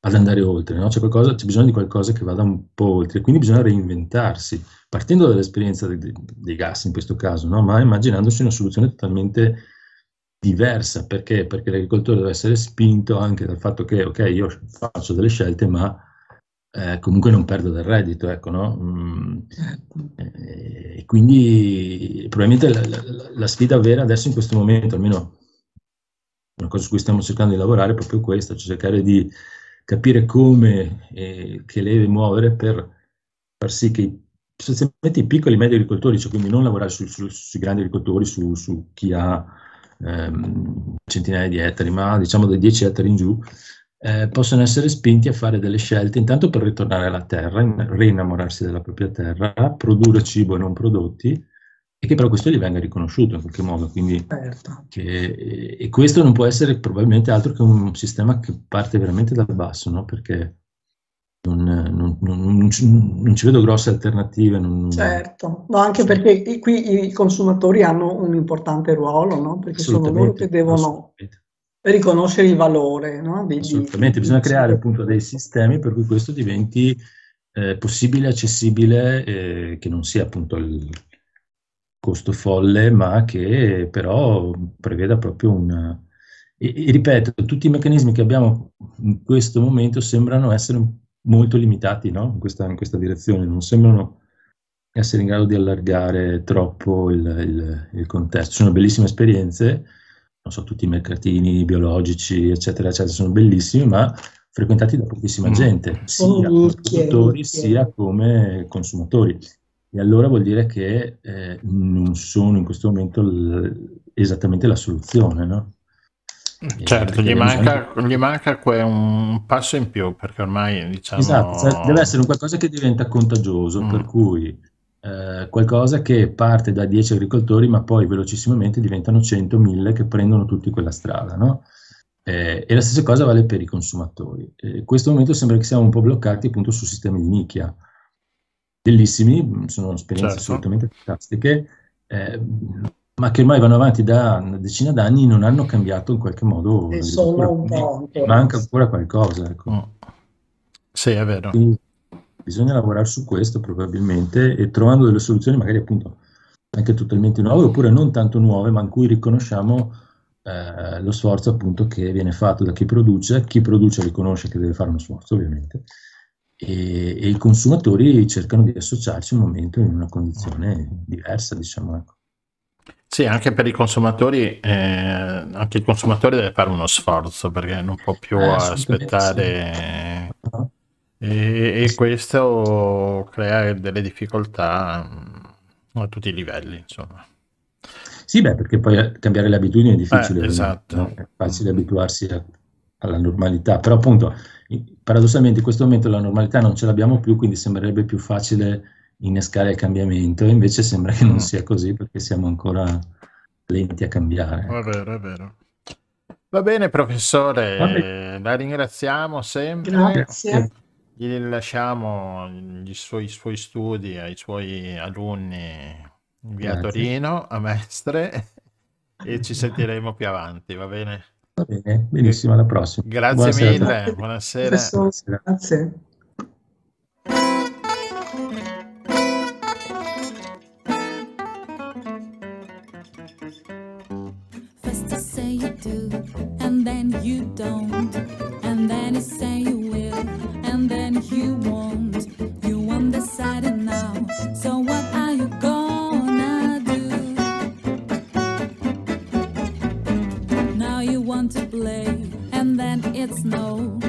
ad andare oltre, no? c'è, qualcosa, c'è, bisogno di qualcosa che vada un po' oltre, quindi bisogna reinventarsi, partendo dall'esperienza dei, dei gas in questo caso, no? ma immaginandosi una soluzione totalmente diversa, perché? Perché l'agricoltore deve essere spinto anche dal fatto che, ok, io faccio delle scelte, ma eh, comunque non perdo del reddito, ecco, no? Mm, eh, quindi probabilmente la, la, la, sfida vera adesso in questo momento, almeno una cosa su cui stiamo cercando di lavorare è proprio questa, cioè cercare di capire come e che leve muovere per far sì che sostanzialmente i piccoli e medi agricoltori, cioè quindi non lavorare su, su, sui grandi agricoltori, su, su chi ha ehm, centinaia di ettari, ma diciamo dai 10 ettari in giù, eh, possono essere spinti a fare delle scelte intanto per ritornare alla terra, rinnamorarsi della propria terra, produrre cibo e non prodotti e che però questo gli venga riconosciuto in qualche modo. Quindi, certo. che, e questo non può essere probabilmente altro che un sistema che parte veramente dal basso, no? perché non, non, non, non ci, vedo grosse alternative. Certo, no, anche perché qui i consumatori hanno un importante ruolo, no? Perché sono loro che devono. Riconoscere il valore, no? di- Assolutamente, bisogna creare appunto dei sistemi per cui questo diventi eh, possibile, accessibile, eh, che non sia appunto il costo folle, ma che però preveda proprio una... E, e ripeto, tutti i meccanismi che abbiamo in questo momento sembrano essere molto limitati, no? In questa, in questa direzione, non sembrano essere in grado di allargare troppo il, il- il contesto. Sono bellissime esperienze, non so, tutti i mercatini biologici, eccetera, eccetera, sono bellissimi, ma frequentati da pochissima Mm. gente, Sono sia come nicchie, produttori nicchie. sia come consumatori. E allora vuol dire che eh, non sono in questo momento l- esattamente la soluzione, no? Eh, Certo, perché gli manca, gli manca que- un passo in più perché ormai diciamo Esatto, cioè, deve essere un qualcosa che diventa contagioso, Mm. per cui eh, qualcosa che parte da 10 agricoltori, ma poi velocissimamente diventano 100, 1000 che prendono tutti quella strada, no? Eh, e la stessa cosa vale per i consumatori. Eh, in questo momento sembra che siamo un po' bloccati appunto su sistemi di nicchia. Bellissimi, mh, sono esperienze Certo. assolutamente fantastiche, eh, ma che ormai vanno avanti da una decina d'anni e non hanno cambiato in qualche modo E sono un po' ancora. manca ancora qualcosa, ecco. Mm. Sì, è vero. Quindi bisogna lavorare su questo probabilmente e trovando delle soluzioni magari appunto anche totalmente nuove oppure non tanto nuove, ma in cui riconosciamo eh, lo sforzo appunto che viene fatto da chi produce, chi produce riconosce che deve fare uno sforzo ovviamente e, e i consumatori cercano di associarci un momento in una condizione diversa, diciamo. Ecco. Sì, anche per i consumatori, eh, anche il consumatore deve fare uno sforzo perché non può più Eh, aspettare No? E, e questo crea delle difficoltà mm, a tutti i livelli, insomma. Sì, beh, perché poi cambiare le abitudini è difficile, Eh, esatto. no? È facile abituarsi a- alla normalità, però appunto paradossalmente in questo momento la normalità non ce l'abbiamo più, quindi sembrerebbe più facile innescare il cambiamento, e invece sembra che non Mm. sia così perché siamo ancora lenti a cambiare. È vero, è vero. Va bene, professore, Va eh, la ringraziamo sempre. Grazie. Gli lasciamo i suoi, i suoi studi ai suoi alunni in via Grazie. Torino, a Mestre, e ci sentiremo più avanti, va bene? Va bene, benissimo, alla prossima. Grazie Buonasera mille, buonasera. Buonasera. grazie. First you say you do, and then you don't. And then you say you will, and then you won't. You undecided now, so what are you gonna do? Now you want to play, and then it's no.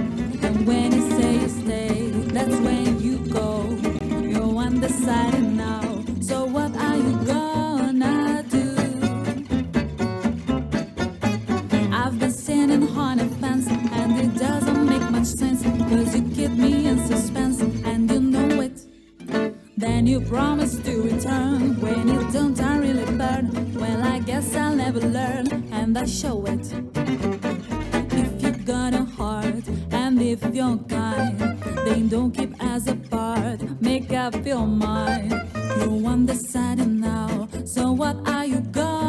And when you say you stay, that's when you go. You're undecided Cause you keep me in suspense and you know it. Then you promise to return. When you don't I really burn. Well I guess I'll never learn and I show it. If you got a heart and if you're kind Then don't keep us apart. Make up your mind You're undecided now So what are you gonna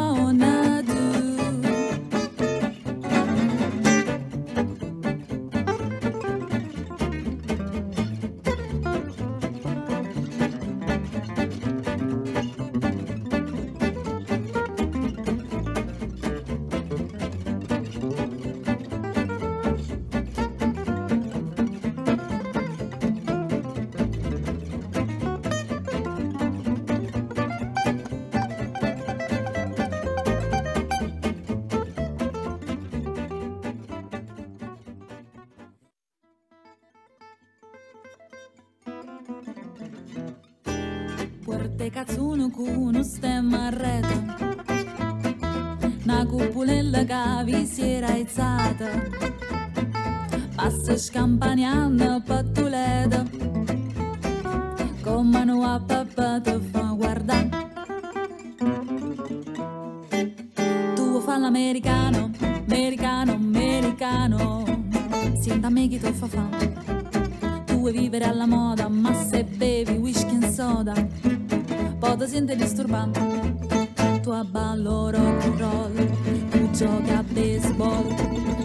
Puerte cazzuno cu uno stemma a rete Una cupolella che vi si era alzata Passa scampagnando pattuleta Con mano a papà te fa guardare Tu fa l'americano, americano, americano. Senta me chi tu fa fa. Tu vuoi vivere alla moda, ma se bevi whisky and soda, poi ti senti disturbato. Tu a ballo rock and roll, tu giochi a baseball,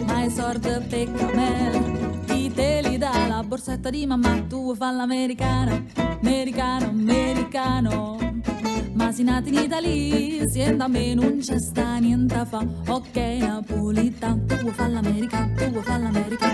ma hai sordi per camel, chi te li dà la borsetta di mamma, tu fare l'americano, americano, americano. Ma si nati in Italia, siendo a me non c'è sta niente fa, ok napolitano, tu vuoi fare l'americano, tu vuoi fare l'americano.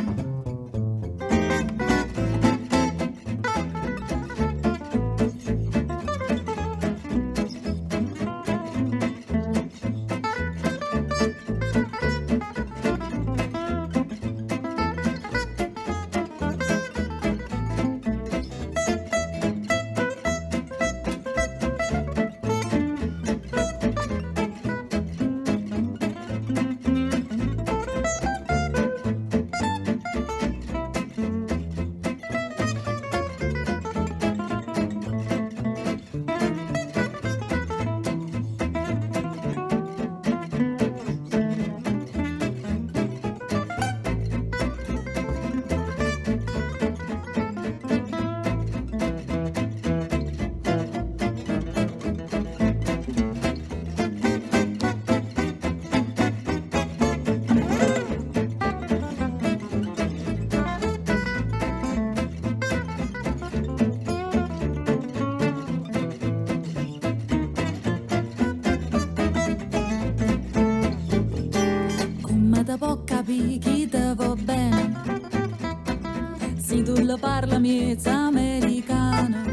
Lo parla miezza americana.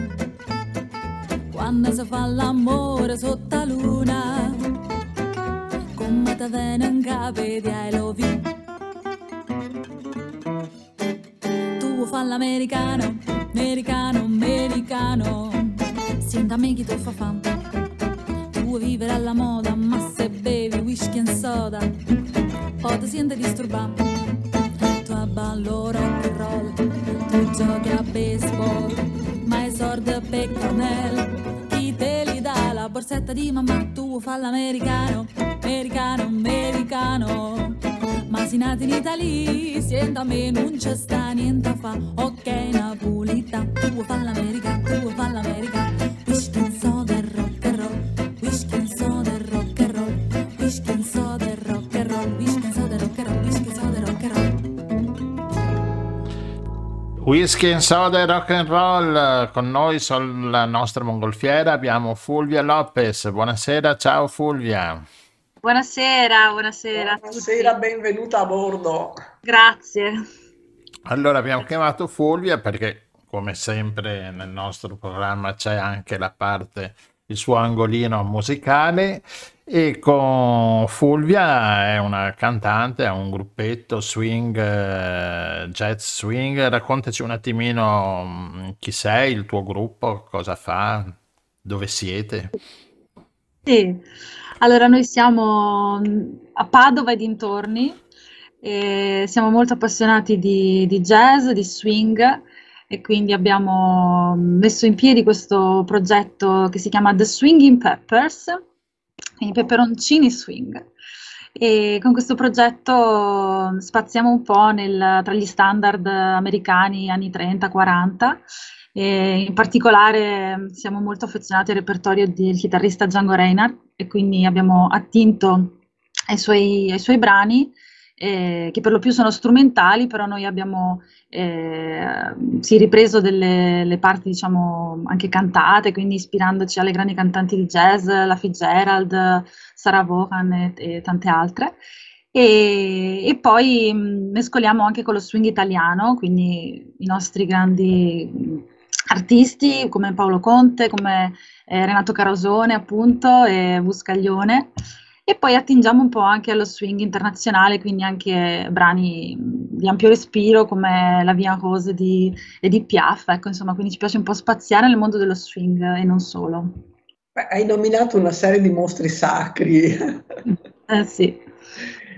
Quando si fa l'amore sotto la luna Come te viene in capo di Italia, senta a me non c'è sta niente a fa, ok napolitano, tu vuoi fa l'americano, tu vuoi fa l'americano. Whisky and soda rock and roll, whisky and soda rock and roll, whisky and soda e rock and roll, whisky and soda rock and roll, whisky and soda rock and roll. Whisky and soda e rock and roll, con noi sulla nostra mongolfiera abbiamo Fulvia Lopez. Buonasera, ciao Fulvia. Buonasera, buonasera. Buonasera, benvenuta a bordo. Grazie. Allora abbiamo chiamato Fulvia perché come sempre nel nostro programma c'è anche la parte, il suo angolino musicale e con Fulvia è una cantante, ha un gruppetto swing, eh, jazz swing. Raccontaci un attimino mm, chi sei, il tuo gruppo, cosa fa, dove siete. Sì, allora noi siamo mm, a Padova e dintorni, e siamo molto appassionati di, di jazz, di swing e quindi abbiamo messo in piedi questo progetto che si chiama The Swinging Peppers, quindi peperoncini swing. E con questo progetto spaziamo un po' nel- tra gli standard americani anni 30-40 e in particolare siamo molto affezionati al repertorio del chitarrista Django Reinhardt e quindi abbiamo attinto ai suoi, ai suoi brani eh, che per lo più sono strumentali, però noi abbiamo eh, sì, ripreso delle le parti, diciamo, anche cantate, quindi ispirandoci alle grandi cantanti di jazz, la Fitzgerald, Sarah Vaughan e, e tante altre. E, e poi mh, mescoliamo anche con lo swing italiano, quindi i nostri grandi artisti come Paolo Conte, come eh, Renato Carosone, appunto, e Buscaglione. E poi attingiamo un po' anche allo swing internazionale, quindi anche brani di ampio respiro come La Via Rose di Edith Piaf, ecco, insomma, quindi ci piace un po' spaziare nel mondo dello swing e non solo. Beh, hai nominato una serie di mostri sacri Eh sì.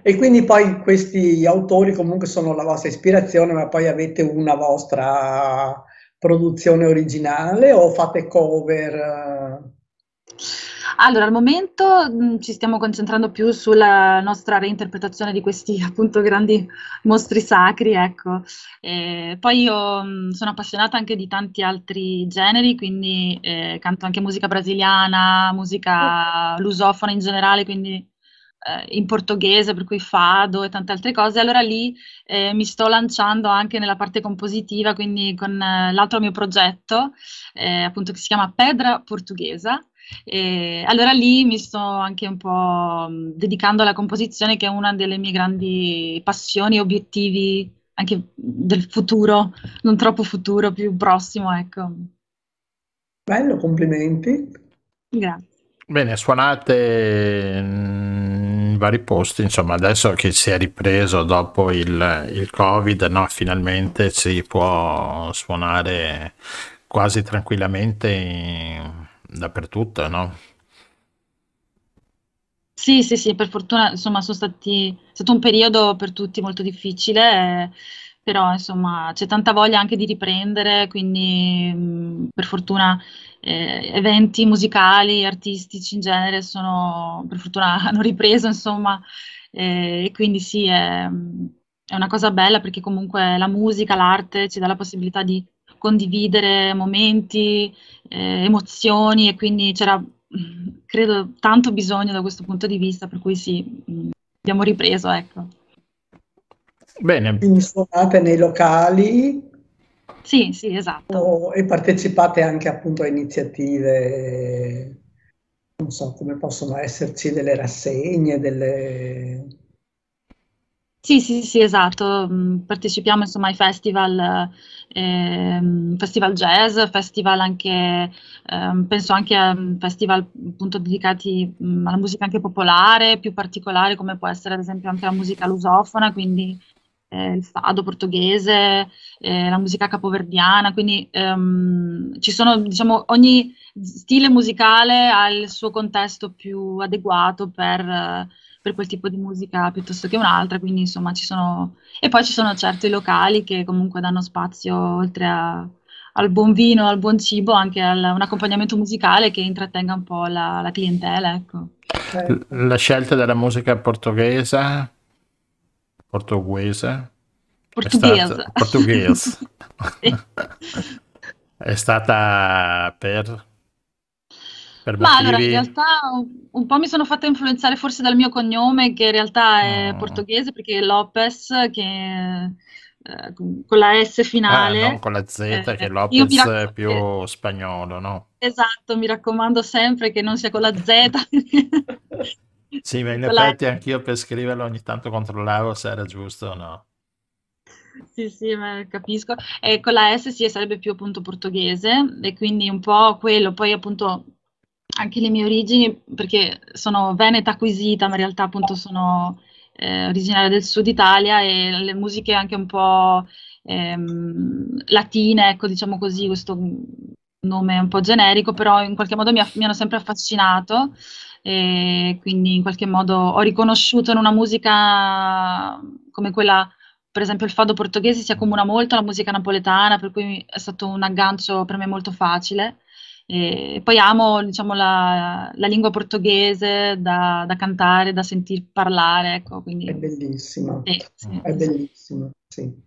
e quindi poi questi autori comunque sono la vostra ispirazione, ma poi avete una vostra produzione originale o fate cover? Allora, al momento mh, ci stiamo concentrando più sulla nostra reinterpretazione di questi appunto grandi mostri sacri, ecco. E poi io mh, sono appassionata anche di tanti altri generi, quindi eh, canto anche musica brasiliana, musica lusofona in generale, quindi eh, in portoghese, per cui fado e tante altre cose. Allora lì eh, mi sto lanciando anche nella parte compositiva, quindi con eh, l'altro mio progetto, eh, appunto che si chiama Pedra Portuguesa. E allora lì mi sto anche un po' mh, dedicando alla composizione, che è una delle mie grandi passioni e obiettivi anche del futuro, non troppo futuro, più prossimo, ecco. Bello, complimenti. Grazie. Bene, suonate vari posti, insomma, adesso che si è ripreso dopo il, il Covid, no, finalmente si può suonare quasi tranquillamente in- dappertutto, no? Sì, sì, sì, per fortuna, insomma, sono stati, è stato un periodo per tutti molto difficile, eh, però, insomma, c'è tanta voglia anche di riprendere, quindi, mh, per fortuna, eh, eventi musicali, artistici in genere sono, per fortuna, hanno ripreso, insomma, eh, e quindi sì, è, è una cosa bella perché comunque la musica, l'arte ci dà la possibilità di condividere momenti, eh, emozioni e quindi c'era credo tanto bisogno da questo punto di vista, per cui sì, mh, abbiamo ripreso, ecco. Bene, Quindi suonate nei locali Sì, sì, esatto. o- e partecipate anche appunto a iniziative, non so, come possono esserci delle rassegne, delle... Sì, sì, sì, esatto. Mm, Partecipiamo insomma ai festival, ehm, festival jazz, festival anche, ehm, penso anche a festival appunto dedicati mm, alla musica anche popolare, più particolare come può essere ad esempio anche la musica lusofona, quindi eh, il fado portoghese, eh, la musica capoverdiana, quindi ehm, ci sono, diciamo, ogni stile musicale ha il suo contesto più adeguato per, eh, per quel tipo di musica piuttosto che un'altra, quindi insomma ci sono... E poi ci sono certo i locali che comunque danno spazio, oltre a- al buon vino, al buon cibo, anche a un accompagnamento musicale che intrattenga un po' la, la clientela, ecco. la scelta della musica portoghese, portoghese, è Portoghese. stata, Sì. è stata per, per Ma allora, in realtà un, po' mi sono fatta influenzare forse dal mio cognome, che in realtà è Mm. portoghese, perché è Lopez, che eh, con la S Ah, finale. non con la Z, Eh, che Lopez è raccomando, più spagnolo, no? esatto, mi raccomando sempre che non sia con la Z. Sì, ma in effetti anch'io per scriverlo ogni tanto controllavo se era giusto o no. Sì, sì, ma capisco. E con la S sì, sarebbe più appunto portoghese e quindi un po' quello. Poi appunto anche le mie origini, perché sono veneta acquisita, ma in realtà appunto sono eh, originaria del sud Italia e le musiche anche un po' ehm, latine, ecco, diciamo così, questo nome un po' generico, però in qualche modo mi, mi hanno sempre affascinato e quindi in qualche modo ho riconosciuto in una musica come quella, per esempio il fado portoghese si accomuna molto alla musica napoletana, per cui è stato un aggancio per me molto facile. E poi amo, diciamo, la, la lingua portoghese da, da cantare, da sentir parlare, ecco, è quindi bellissima, sì, sì, è sì. bellissima, sì.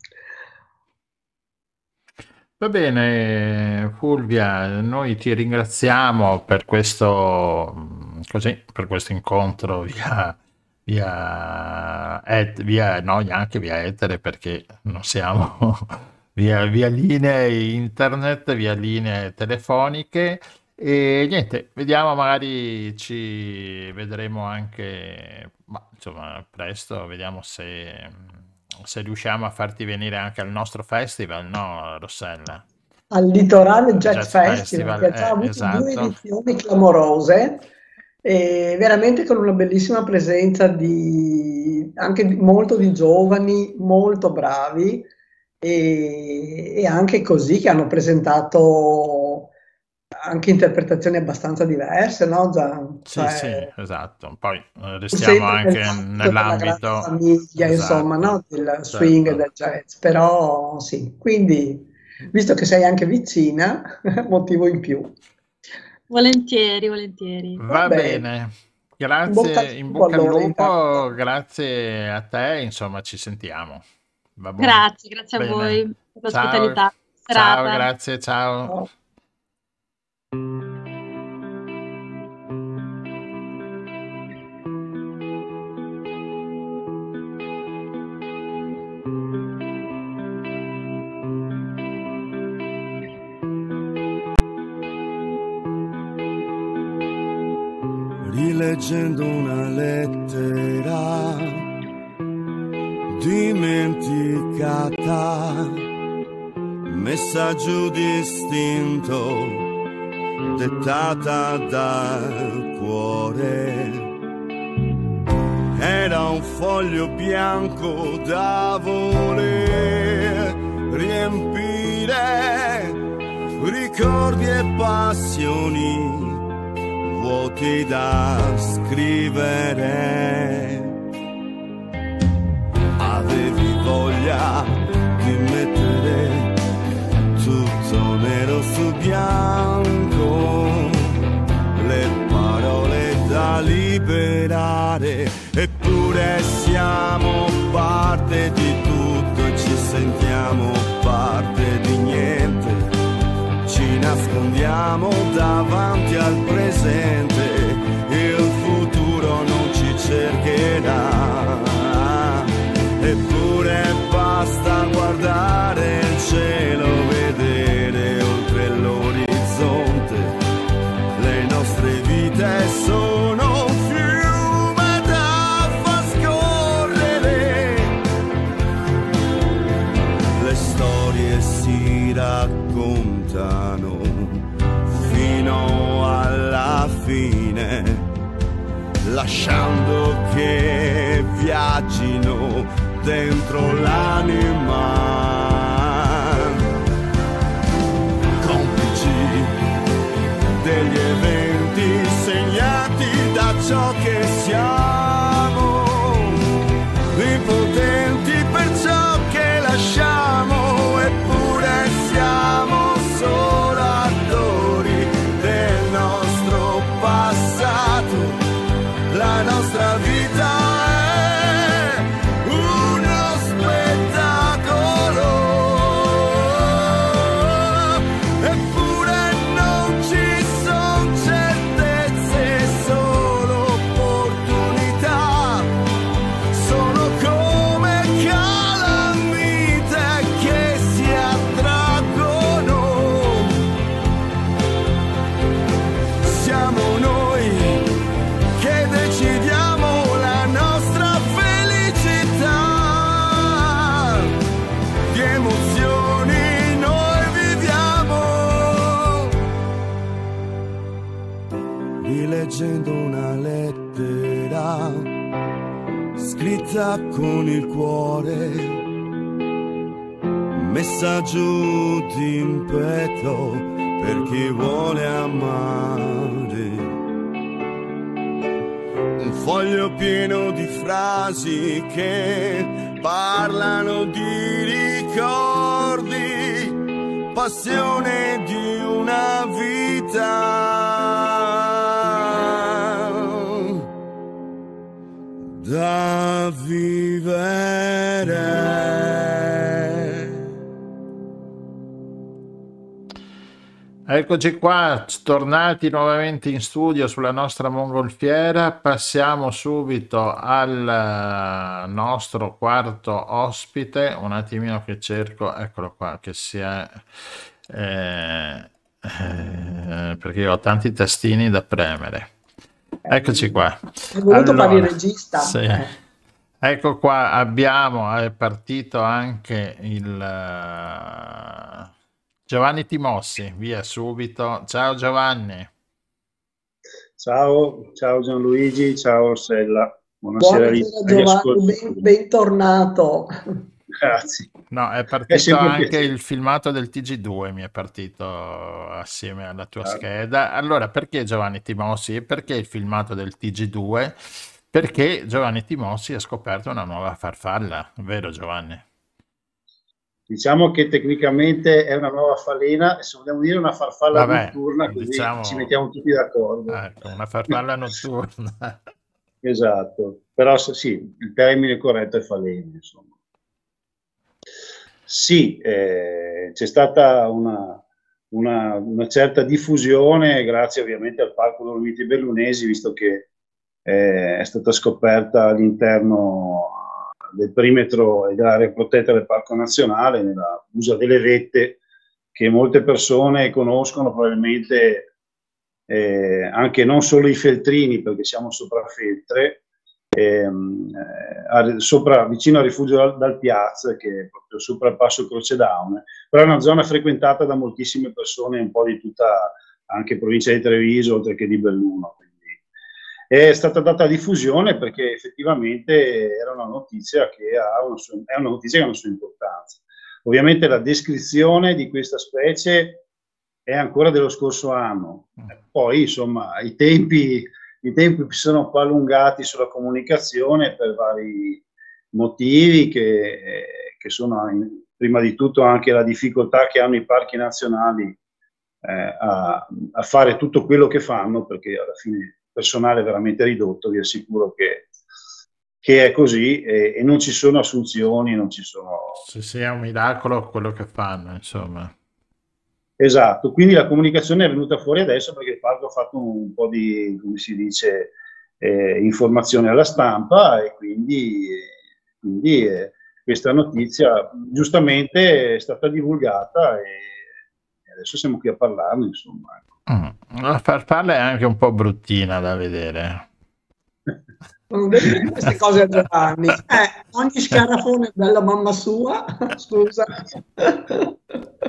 Va bene, Fulvia, noi ti ringraziamo per questo, così, per questo incontro via, via, et- via, no, neanche via etere perché non siamo via, via linee internet, via linee telefoniche e niente, vediamo, magari ci vedremo anche, ma, insomma, presto, vediamo se, se riusciamo a farti venire anche al nostro festival, no, Rossella? Al Litorale Jazz Jazz Festival, Festival, che ha eh, avuto due esatto. edizioni clamorose, e veramente con una bellissima presenza di anche di- molto di giovani, molto bravi, e, e anche così che hanno presentato anche interpretazioni abbastanza diverse, no? Già, Sì, sì, cioè, esatto. Poi eh, restiamo anche nell'ambito famiglia, insomma, esatto, no? Del swing e certo. del jazz, però sì, quindi visto che sei anche vicina, motivo in più. Volentieri, volentieri. Va Vabbè. bene. Grazie, in bocca al lupo, grazie a te, insomma, ci sentiamo. Va buono? Grazie, grazie a Bene. voi per Ciao, l'ospitalità. ciao, Serata. grazie, ciao. Ciao. Rileggendo una lettera dimenticata, messaggio distinto, dettata dal cuore. Era un foglio bianco da voler riempire, ricordi e passioni vuoti da scrivere. Avevi voglia di mettere tutto nero su bianco, le parole da liberare, eppure siamo parte di tutto e ci sentiamo nascondiamo davanti al presente, il futuro non ci cercherà. Eppure basta guardare il cielo, vedere oltre l'orizzonte. Le nostre vite sono fine, lasciando che viaggino dentro l'anima. Complici degli eventi segnati da ciò d'impeto per chi vuole amare. Un foglio pieno di frasi che parlano di ricordi, passione di una vita da vivere. Eccoci qua, tornati nuovamente in studio sulla nostra mongolfiera. Passiamo subito al eh, nostro quarto ospite. Un attimino che cerco, eccolo qua, che si è. eh, eh, perché io ho tanti tastini da premere. Eccoci qua. Hai voluto fare il Allora, regista? sì. Eh. Ecco qua, abbiamo, è partito anche il eh, Giovanni Timossi, via subito. Ciao Giovanni. Ciao, ciao Gianluigi, ciao Ornella. Buonasera Buonasera Giovanni, ben- bentornato. Grazie. No, è È partito un anche piacere. il filmato del TG2, mi è partito assieme alla tua Ah. scheda. Allora, perché Giovanni Timossi? E Perché il filmato del TG2? Perché Giovanni Timossi ha scoperto una nuova farfalla, vero Giovanni? Diciamo che tecnicamente è una nuova falena, e se vogliamo dire una farfalla Vabbè, notturna, così diciamo- ci mettiamo tutti d'accordo. Ecco, una farfalla notturna. Esatto, però sì, il termine corretto è falena, insomma. Sì, eh, c'è stata una, una- una certa diffusione grazie ovviamente al Parco Dolomiti Bellunesi, visto che eh, è stata scoperta all'interno del perimetro e dell'area protetta del Parco Nazionale, nella Busa delle Vette, che molte persone conoscono probabilmente eh, anche non solo i feltrini, perché siamo sopra Feltre, ehm, eh, a- sopra, vicino al rifugio dal, dal Piazza, che è proprio sopra il passo Croce Daune, però è una zona frequentata da moltissime persone, un po' di tutta anche provincia di Treviso, oltre che di Belluno. È stata data diffusione perché effettivamente era una notizia che ha una sua, è una notizia che ha una sua importanza. Ovviamente la descrizione di questa specie è ancora dello scorso anno. Poi, insomma, i tempi, i tempi si sono un po' allungati sulla comunicazione per vari motivi che, che sono in- prima di tutto anche la difficoltà che hanno i parchi nazionali eh, a, a fare tutto quello che fanno, perché alla fine personale veramente ridotto, vi assicuro che, che è così e, e non ci sono assunzioni, non ci sono... Se sia un miracolo quello che fanno, insomma. Esatto, quindi la comunicazione è venuta fuori adesso perché il parco ha fatto un po' di, come si dice, eh, informazione alla stampa e quindi, quindi, eh, questa notizia giustamente è stata divulgata e adesso siamo qui a parlarne, insomma. Mm. La farfalla è anche un po' bruttina da vedere. Non devi queste cose a Giovanni. Eh, ogni scarafone è bella mamma sua, scusa.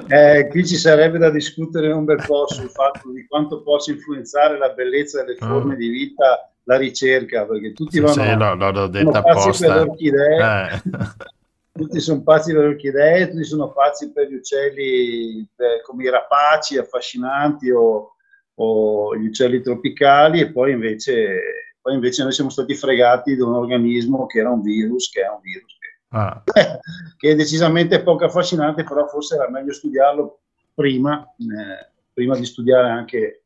Eh, qui ci sarebbe da discutere un bel po' sul fatto di quanto possa influenzare la bellezza delle forme di vita la ricerca, perché tutti Ah. Sì, vanno sì, l'ho, l'ho per apposta. Eh. tutti sono pazzi per le orchidee, tutti sono pazzi per gli uccelli per- come i rapaci affascinanti o, o gli uccelli tropicali e poi invece, poi invece noi siamo stati fregati da un organismo che era un virus, che è un virus Ah. che è decisamente poco affascinante, però forse era meglio studiarlo prima, eh, prima di studiare anche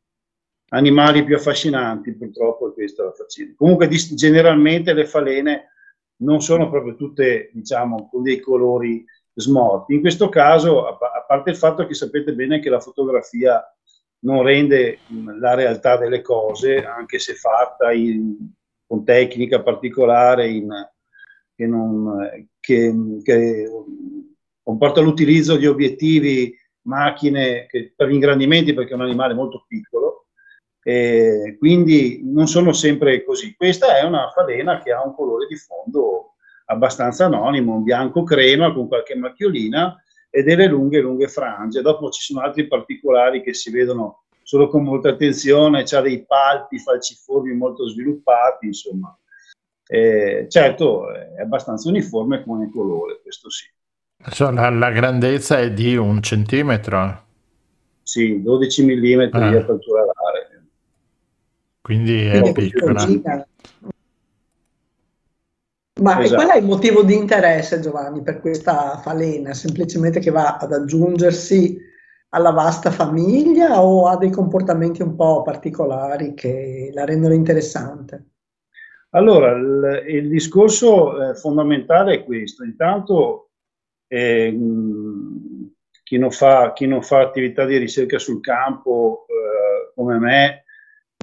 animali più affascinanti, purtroppo è questa la faccenda. Comunque generalmente le falene non sono proprio tutte, diciamo, con dei colori smorti. In questo caso, a, pa- a parte il fatto che sapete bene che la fotografia non rende mh, la realtà delle cose, anche se fatta in- con tecnica particolare, in, che, non, che, che comporta l'utilizzo di obiettivi, macchine che- per gli ingrandimenti perché è un animale molto piccolo, e quindi non sono sempre così. Questa è una falena che ha un colore di fondo abbastanza anonimo, un bianco crema con qualche macchiolina e delle lunghe, lunghe frange. Dopo ci sono altri particolari che si vedono solo con molta attenzione, c'ha dei palpi falciformi molto sviluppati, insomma. Eh, certo, è abbastanza uniforme come colore, questo sì. La, la grandezza è di un centimetro, Sì, 12 mm Ah. di apertura. Quindi è Quindi piccola. Ma Esatto. qual è il motivo di interesse, Giovanni, per questa falena? Semplicemente che va ad aggiungersi alla vasta famiglia o ha dei comportamenti un po' particolari che la rendono interessante? Allora, il, il discorso eh, fondamentale è questo. Intanto, eh, chi, non fa, chi non fa attività di ricerca sul campo eh, come me,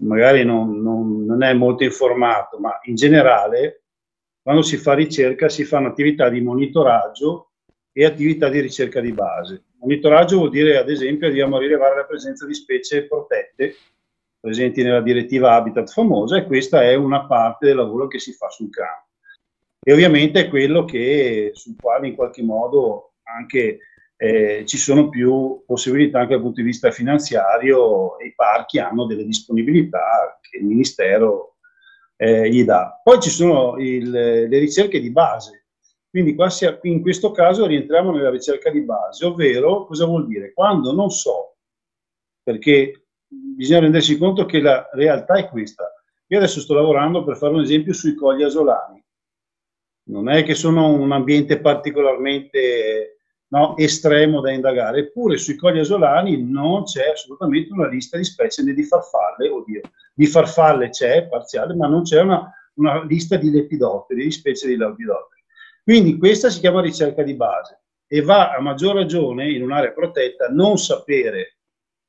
magari non, non- non è molto informato, ma in generale, quando si fa ricerca, si fanno attività di monitoraggio e attività di ricerca di base. Monitoraggio vuol dire, ad esempio, dobbiamo rilevare la presenza di specie protette presenti nella direttiva Habitat famosa e questa è una parte del lavoro che si fa sul campo. E ovviamente è quello che, sul quale in qualche modo anche eh, ci sono più possibilità anche dal punto di vista finanziario e i parchi hanno delle disponibilità che il Ministero eh, gli dà. Poi ci sono il- le ricerche di base, quindi qua sia- in questo caso rientriamo nella ricerca di base, ovvero cosa vuol dire? Quando non so, perché bisogna rendersi conto che la realtà è questa. Io adesso sto lavorando per fare un esempio sui cogli asolani. Non è che sono un ambiente particolarmente, no, estremo da indagare. Eppure sui cogli asolani non c'è assolutamente una lista di specie né di farfalle, oddio, di farfalle c'è parziale, ma non c'è una, una lista di lepidotteri, di specie di lepidotteri. Quindi questa si chiama ricerca di base e va a maggior ragione in un'area protetta non sapere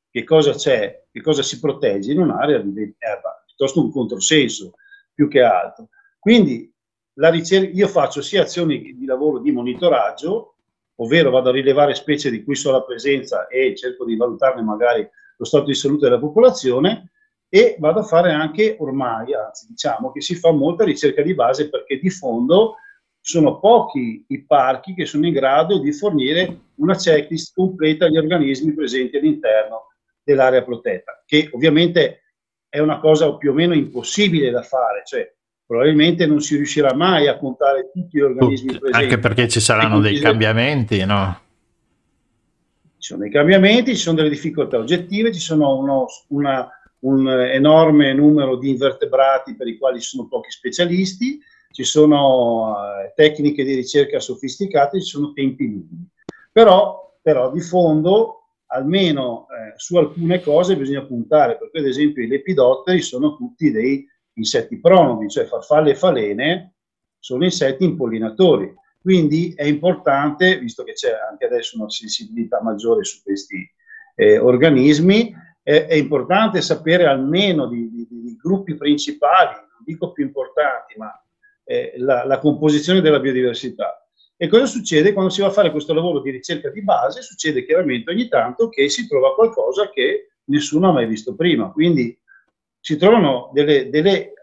che cosa c'è, che cosa si protegge in un'area di erba, piuttosto un controsenso più che altro. Quindi ricerca, io faccio sia azioni di lavoro di monitoraggio, ovvero vado a rilevare specie di cui so la presenza e cerco di valutarne magari lo stato di salute della popolazione, e vado a fare anche ormai, anzi diciamo che si fa molta ricerca di base perché di fondo sono pochi i parchi che sono in grado di fornire una checklist completa agli organismi presenti all'interno dell'area protetta, che ovviamente è una cosa più o meno impossibile da fare, cioè probabilmente non si riuscirà mai a contare tutti gli organismi Tutti, presenti. anche perché ci saranno dei cambiamenti, no? Ci sono dei cambiamenti, ci sono delle difficoltà oggettive, ci sono uno, una, un enorme numero di invertebrati per i quali ci sono pochi specialisti, ci sono eh, tecniche di ricerca sofisticate, ci sono tempi lunghi. Però, però di fondo, almeno eh, su alcune cose bisogna puntare, perché ad esempio i lepidotteri sono tutti dei insetti pronobi, cioè farfalle e falene sono insetti impollinatori. Quindi è importante, visto che c'è anche adesso una sensibilità maggiore su questi eh, organismi, è, è, importante sapere almeno di, gruppi principali, non dico più importanti, ma eh, la, la composizione della biodiversità. E cosa succede quando si va a fare questo lavoro di ricerca di base? Succede chiaramente ogni tanto che si trova qualcosa che nessuno ha mai visto prima. Quindi si trovano delle, delle eh,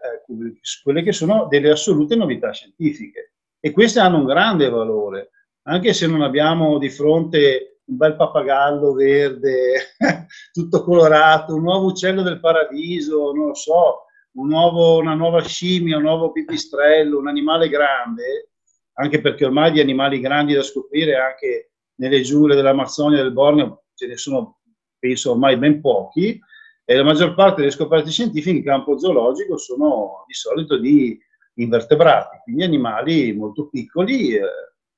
quelle che sono delle assolute novità scientifiche. E queste hanno un grande valore, anche se non abbiamo di fronte un bel pappagallo verde, tutto colorato, un nuovo uccello del paradiso, non lo so, un nuovo, una nuova scimmia, un nuovo pipistrello, un animale grande, anche perché ormai di animali grandi da scoprire anche nelle giungole dell'Amazzonia del Borneo ce ne sono, penso, ormai ben pochi, e la maggior parte delle scoperte scientifiche in campo zoologico sono di solito di invertebrati, quindi animali molto piccoli, eh,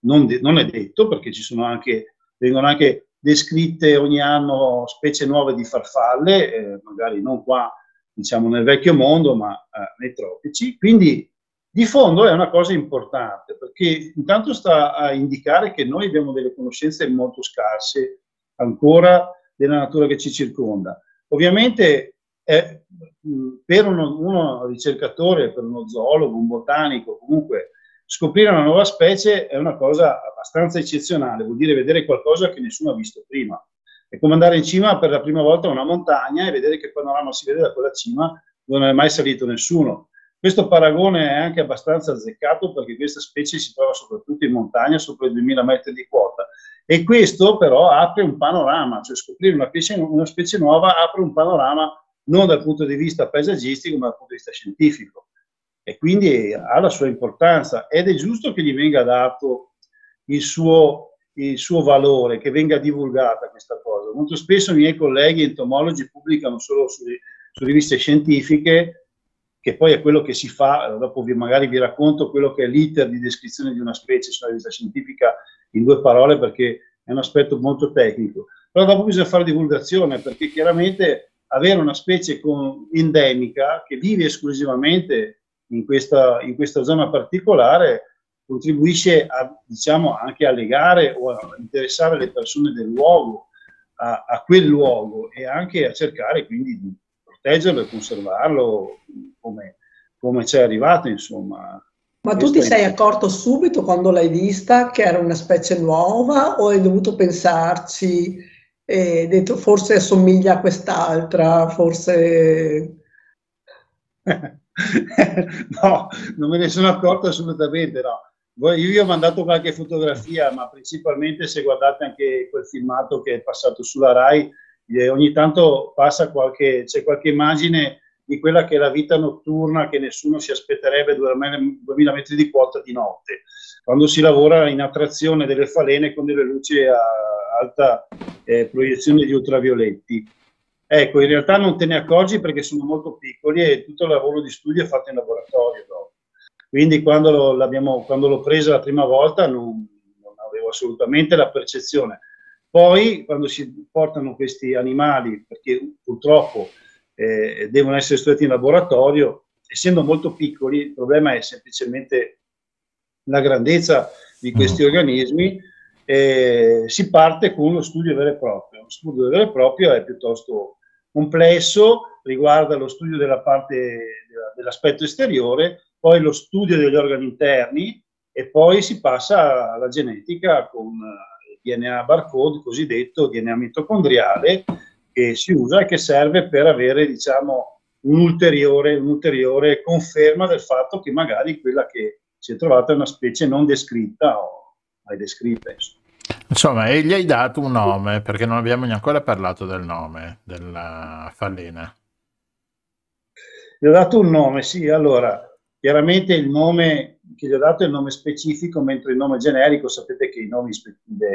non, de- non, è detto perché ci sono anche, vengono anche descritte ogni anno specie nuove di farfalle, eh, magari non qua diciamo nel vecchio mondo, ma eh, nei tropici. Quindi di fondo è una cosa importante perché intanto sta a indicare che noi abbiamo delle conoscenze molto scarse ancora della natura che ci circonda Ovviamente è, per uno, uno, ricercatore, per uno zoologo, un botanico, comunque scoprire una nuova specie è una cosa abbastanza eccezionale, vuol dire vedere qualcosa che nessuno ha visto prima. È come andare in cima per la prima volta a una montagna e vedere che panorama si vede da quella cima dove non è mai salito nessuno. Questo paragone è anche abbastanza azzeccato perché questa specie si trova soprattutto in montagna, sopra i 2000 metri di quota. E questo però apre un panorama, cioè scoprire una specie, una specie nuova apre un panorama non dal punto di vista paesaggistico, ma dal punto di vista scientifico. E quindi ha la sua importanza ed è giusto che gli venga dato il suo, il suo valore, che venga divulgata questa cosa. Molto spesso i miei colleghi entomologi pubblicano solo su, su riviste scientifiche, che poi è quello che si fa, dopo vi, magari vi racconto quello che è l'iter di descrizione di una specie su una rivista scientifica in due parole perché è un aspetto molto tecnico. Però dopo bisogna fare divulgazione perché chiaramente avere una specie con, endemica che vive esclusivamente in questa, in questa zona particolare contribuisce a, diciamo, anche a legare o a interessare le persone del luogo a, a quel luogo e anche a cercare quindi di proteggerlo e conservarlo come, come ci è arrivato, insomma. Ma tu ti sei accorto subito quando l'hai vista che era una specie nuova o hai dovuto pensarci e hai detto forse assomiglia a quest'altra, forse... no, non me ne sono accorto assolutamente, no. Io vi ho mandato qualche fotografia, ma principalmente se guardate anche quel filmato che è passato sulla RAI, ogni tanto passa qualche, c'è qualche immagine di quella che è la vita notturna che nessuno si aspetterebbe 2000 metri di quota di notte, quando si lavora in attrazione delle falene con delle luci a alta eh, proiezione di ultravioletti. Ecco, in realtà non te ne accorgi perché sono molto piccoli e tutto il lavoro di studio è fatto in laboratorio. No? Quindi quando, quando l'ho presa la prima volta non, non avevo assolutamente la percezione. Poi, quando si portano questi animali, perché purtroppo eh, devono essere studiati in laboratorio, essendo molto piccoli, il problema è semplicemente la grandezza di questi mm. organismi, eh, si parte con uno studio vero e proprio. Lo studio vero e proprio è piuttosto complesso, riguarda lo studio della parte della, dell'aspetto esteriore, poi lo studio degli organi interni e poi si passa alla genetica con DNA barcode, cosiddetto DNA mitocondriale, che si usa e che serve per avere, diciamo, un'ulteriore, un'ulteriore conferma del fatto che magari quella che si è trovata è una specie non descritta o mai descritta. Insomma. Insomma, e gli hai dato un nome, perché non abbiamo neanche ancora parlato del nome della fallina. Gli ho dato un nome, sì, allora, chiaramente il nome che gli ho dato il nome specifico, mentre il nome generico, sapete che i nomi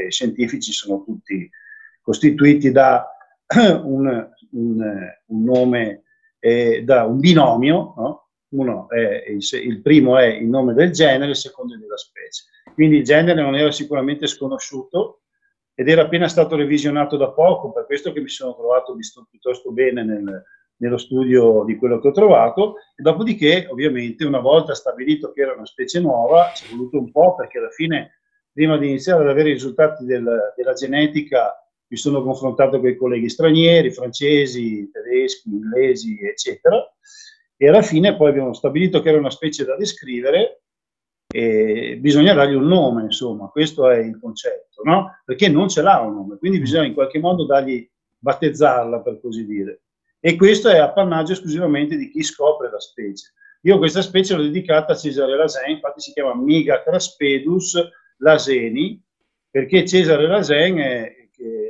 scientifici sono tutti costituiti da un, un, un nome, eh, da un binomio, no? Il, il, primo è il nome del genere, il secondo è della specie. Quindi il genere non era sicuramente sconosciuto ed era appena stato revisionato da poco, per questo che mi sono trovato visto piuttosto bene nel, nello studio di quello che ho trovato. E dopodiché, ovviamente, una volta stabilito che era una specie nuova, ci è voluto un po' perché alla fine, prima di iniziare ad avere i risultati del, della genetica, mi sono confrontato con i colleghi stranieri, francesi, tedeschi, inglesi, eccetera e alla fine poi abbiamo stabilito che era una specie da descrivere e bisogna dargli un nome, insomma, questo è il concetto, no? Perché non ce l'ha un nome, quindi bisogna in qualche modo dargli, battezzarla, per così dire. E questo è appannaggio esclusivamente di chi scopre la specie. Io questa specie l'ho dedicata a Cesare Lasen, infatti si chiama Miga Craspedus laseni, perché Cesare Lasen è,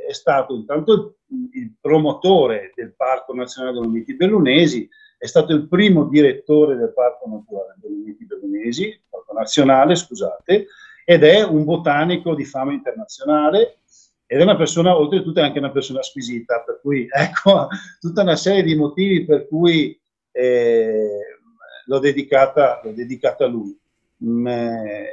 è stato intanto il, il promotore del Parco Nazionale Dolomiti Bellunesi, è stato il primo direttore del Parco Naturale Dolomiti Bellunesi, Parco Nazionale, scusate, ed è un botanico di fama internazionale ed è una persona, oltretutto è anche una persona squisita, per cui ecco, tutta una serie di motivi per cui eh, l'ho, dedicata, l'ho dedicata a lui. Mm, eh,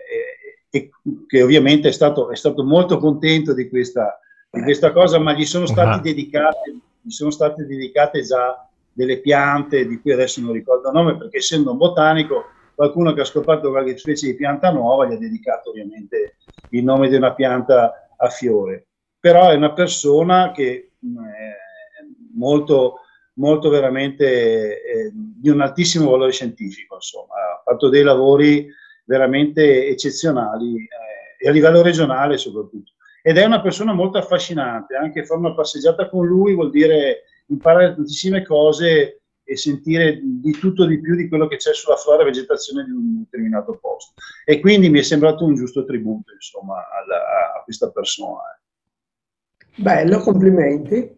e, che ovviamente è stato, è stato molto contento di questa, di questa cosa, ma gli sono state dedicate, gli sono state dedicate già delle piante di cui adesso non ricordo il nome perché essendo un botanico qualcuno che ha scoperto qualche specie di pianta nuova gli ha dedicato ovviamente il nome di una pianta a fiore però è una persona che mm, è molto molto veramente eh, di un altissimo valore scientifico insomma ha fatto dei lavori veramente eccezionali eh, e a livello regionale soprattutto ed è una persona molto affascinante anche fare una passeggiata con lui vuol dire imparare tantissime cose e sentire di tutto di più di quello che c'è sulla flora e vegetazione di un determinato posto. E quindi mi è sembrato un giusto tributo, insomma, alla, a questa persona. Bello, complimenti.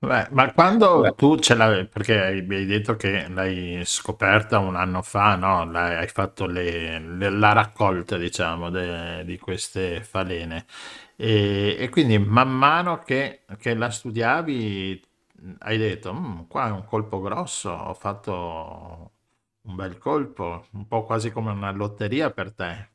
Beh, ma quando Beh. tu ce l'avevi, perché hai detto che l'hai scoperta un anno fa, no? L'hai, hai fatto le, le, la raccolta, diciamo, de, di queste falene. E, e, quindi man mano che, che la studiavi hai detto, "Mm, qua è un colpo grosso, ho fatto un bel colpo, un po' quasi come una lotteria per te.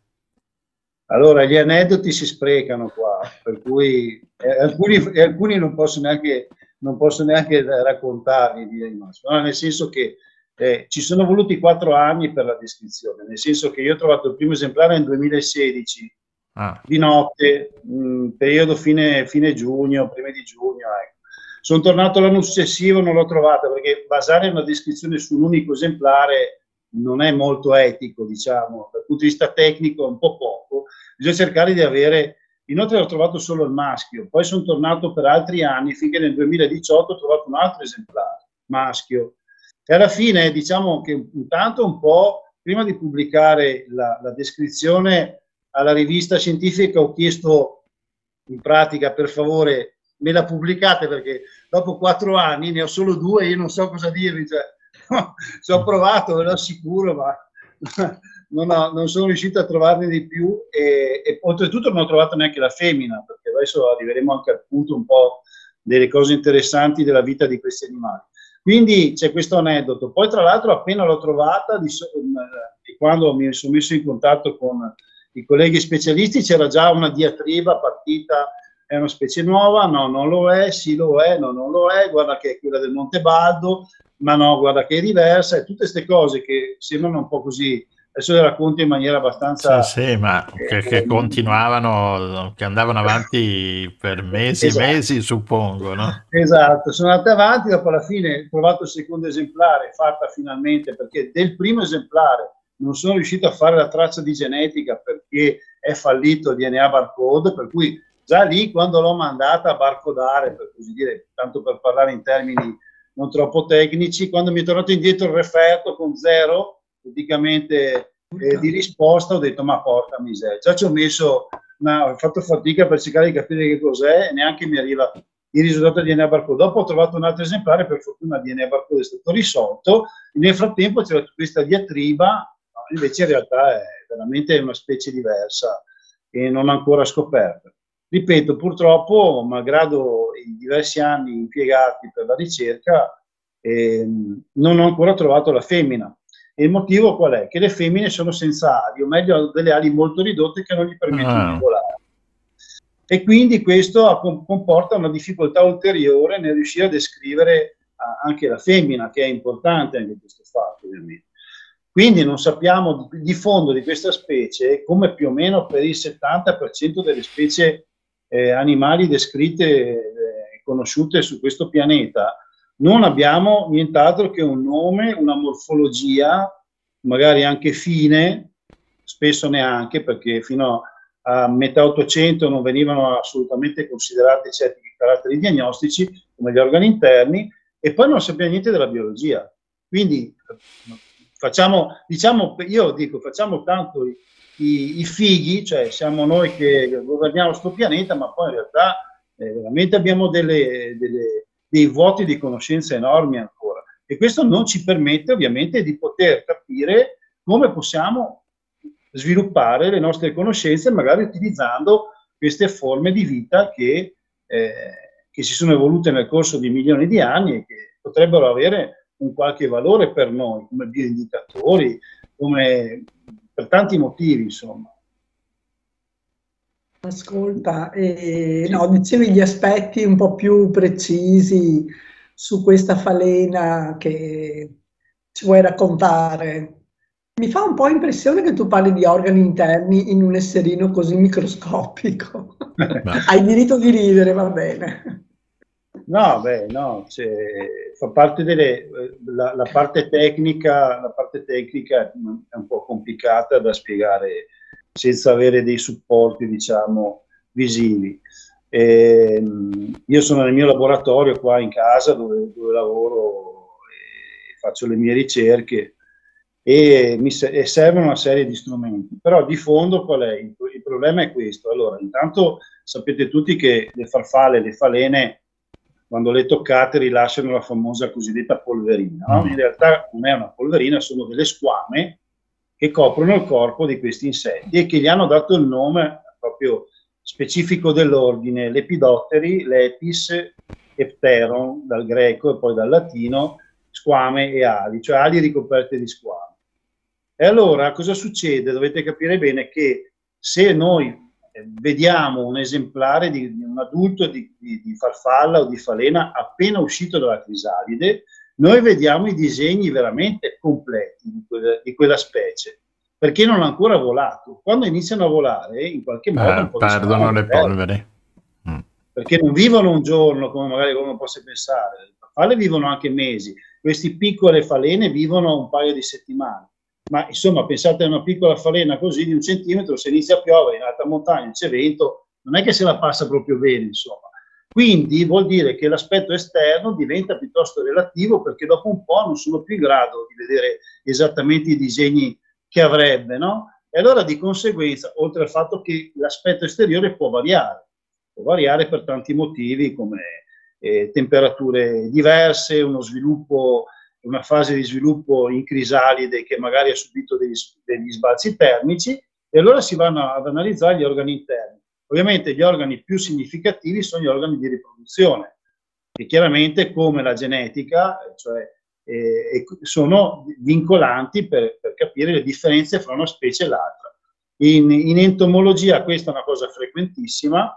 Allora, gli aneddoti si sprecano qua, per cui eh, alcuni, alcuni non posso neanche, non posso neanche raccontarvi, direi, no, nel senso che eh, ci sono voluti quattro anni per la descrizione, nel senso che io ho trovato il primo esemplare nel 2016, Ah, di notte, mh, periodo fine, fine giugno, prima di giugno, ecco. Sono tornato l'anno successivo, non l'ho trovata perché basare una descrizione su un unico esemplare non è molto etico, diciamo, dal punto di vista tecnico è un po' poco. Bisogna cercare di avere. Inoltre ho trovato solo il maschio, poi sono tornato per altri anni finché nel 2018 ho trovato un altro esemplare maschio. E alla fine, diciamo che intanto un po' prima di pubblicare la, la descrizione alla rivista scientifica ho chiesto in pratica per favore me la pubblicate perché dopo quattro anni ne ho solo due e io non so cosa dirvi. Cioè, ci ho provato, ve lo assicuro, ma non, ho, non, sono riuscito a trovarne di più e, e, oltretutto non ho trovato neanche la femmina, perché adesso arriveremo anche al punto un po' delle cose interessanti della vita di questi animali. Quindi c'è questo aneddoto. Poi tra l'altro appena l'ho trovata, di, eh, quando mi sono messo in contatto con i colleghi specialisti c'era già una diatriba partita, è una specie nuova, no, non lo è, sì lo è, no, non lo è, guarda che è quella del Montebaldo, ma no, guarda che è diversa, e tutte queste cose che sembrano un po' così, adesso le racconto in maniera abbastanza... Sì, sì, ma che, che continuavano, che andavano avanti per mesi e Esatto. mesi, suppongo, no? Esatto, sono andate avanti, dopo alla fine ho trovato il secondo esemplare, fatta finalmente, perché del primo esemplare non sono riuscito a fare la traccia di genetica perché è fallito il DNA barcode, per cui già lì quando l'ho mandata a barcodare, per così dire, tanto per parlare in termini non troppo tecnici, quando mi è tornato indietro il referto con zero, praticamente eh, di risposta, ho detto ma porca miseria, già ci ho messo, una- ho fatto fatica per cercare di capire che cos'è e neanche mi arriva il risultato del DNA barcode. Dopo ho trovato un altro esemplare, per fortuna il DNA barcode è stato risolto, nel frattempo c'era questa diatriba, invece in realtà è veramente una specie diversa e non ancora scoperta. Ripeto, purtroppo, malgrado i diversi anni impiegati per la ricerca, ehm, non ho ancora trovato la femmina. E il motivo qual è? Che le femmine sono senza ali, o meglio, hanno delle ali molto ridotte che non gli permettono Ah. di volare. E quindi questo comporta una difficoltà ulteriore nel riuscire a descrivere anche la femmina, che è importante anche questo fatto, ovviamente. Quindi non sappiamo di, di fondo di questa specie, come più o meno per il 70% delle specie eh, animali descritte e conosciute su questo pianeta, non abbiamo nient'altro che un nome, una morfologia, magari anche fine, spesso neanche, perché fino a metà 800 non venivano assolutamente considerati certi caratteri diagnostici, come gli organi interni, e poi non sappiamo niente della biologia. Quindi facciamo, diciamo, io dico, facciamo tanto i, i- fighi, cioè siamo noi che governiamo questo pianeta, ma poi in realtà eh, veramente abbiamo delle- delle- dei vuoti di conoscenza enormi ancora. E questo non ci permette ovviamente di poter capire come possiamo sviluppare le nostre conoscenze, magari utilizzando queste forme di vita che, eh, che si sono evolute nel corso di milioni di anni e che potrebbero avere un qualche valore per noi, come bioindicatori, come per tanti motivi, insomma. Ascolta, eh, no, dicevi gli aspetti un po' più precisi su questa falena che ci vuoi raccontare. Mi fa un po' impressione che tu parli di organi interni in un esserino così microscopico. Hai diritto di ridere, va bene. No, beh, no, cioè, fa parte delle, eh, la, la parte tecnica, la parte tecnica è un po' complicata da spiegare senza avere dei supporti, diciamo, visivi. Ehm, io sono nel mio laboratorio qua in casa dove, dove lavoro e faccio le mie ricerche e mi e servono una serie di strumenti. Però di fondo qual è? Il, il problema è questo. Allora, intanto sapete tutti che le farfalle, le falene, quando le toccate rilasciano la famosa cosiddetta polverina. no? In realtà non è una polverina, sono delle squame che coprono il corpo di questi insetti e che gli hanno dato il nome proprio specifico dell'ordine, lepidotteri, lepis e pteron, dal greco e poi dal latino, squame e ali, cioè ali ricoperte di squame. E allora cosa succede? Dovete capire bene che se noi vediamo un esemplare di, di un adulto di, di- di farfalla o di falena appena uscito dalla crisalide, noi vediamo i disegni veramente completi di quella, quella specie, perché non ha ancora volato. Quando iniziano a volare, in qualche modo Eh, po' di perdono le perdono polveri. perché non vivono un giorno come magari uno possa pensare, le farfalle vivono anche mesi, queste piccole falene vivono un paio di settimane. Ma insomma, pensate a una piccola falena così di un centimetro, se inizia a piovere in alta montagna, c'è vento, non è che se la passa proprio bene, insomma. Quindi vuol dire che l'aspetto esterno diventa piuttosto relativo perché dopo un po' non sono più in grado di vedere esattamente i disegni che avrebbe, no? E allora di conseguenza, oltre al fatto che l'aspetto esteriore può variare, può variare per tanti motivi come eh, temperature diverse, uno sviluppo, una fase di sviluppo in crisalide che magari ha subito degli, degli sbalzi termici e allora si vanno ad analizzare gli organi interni. Ovviamente gli organi più significativi sono gli organi di riproduzione, che chiaramente come la genetica, cioè, eh, sono vincolanti per, per capire le differenze fra una specie e l'altra. In, in entomologia questa è una cosa frequentissima,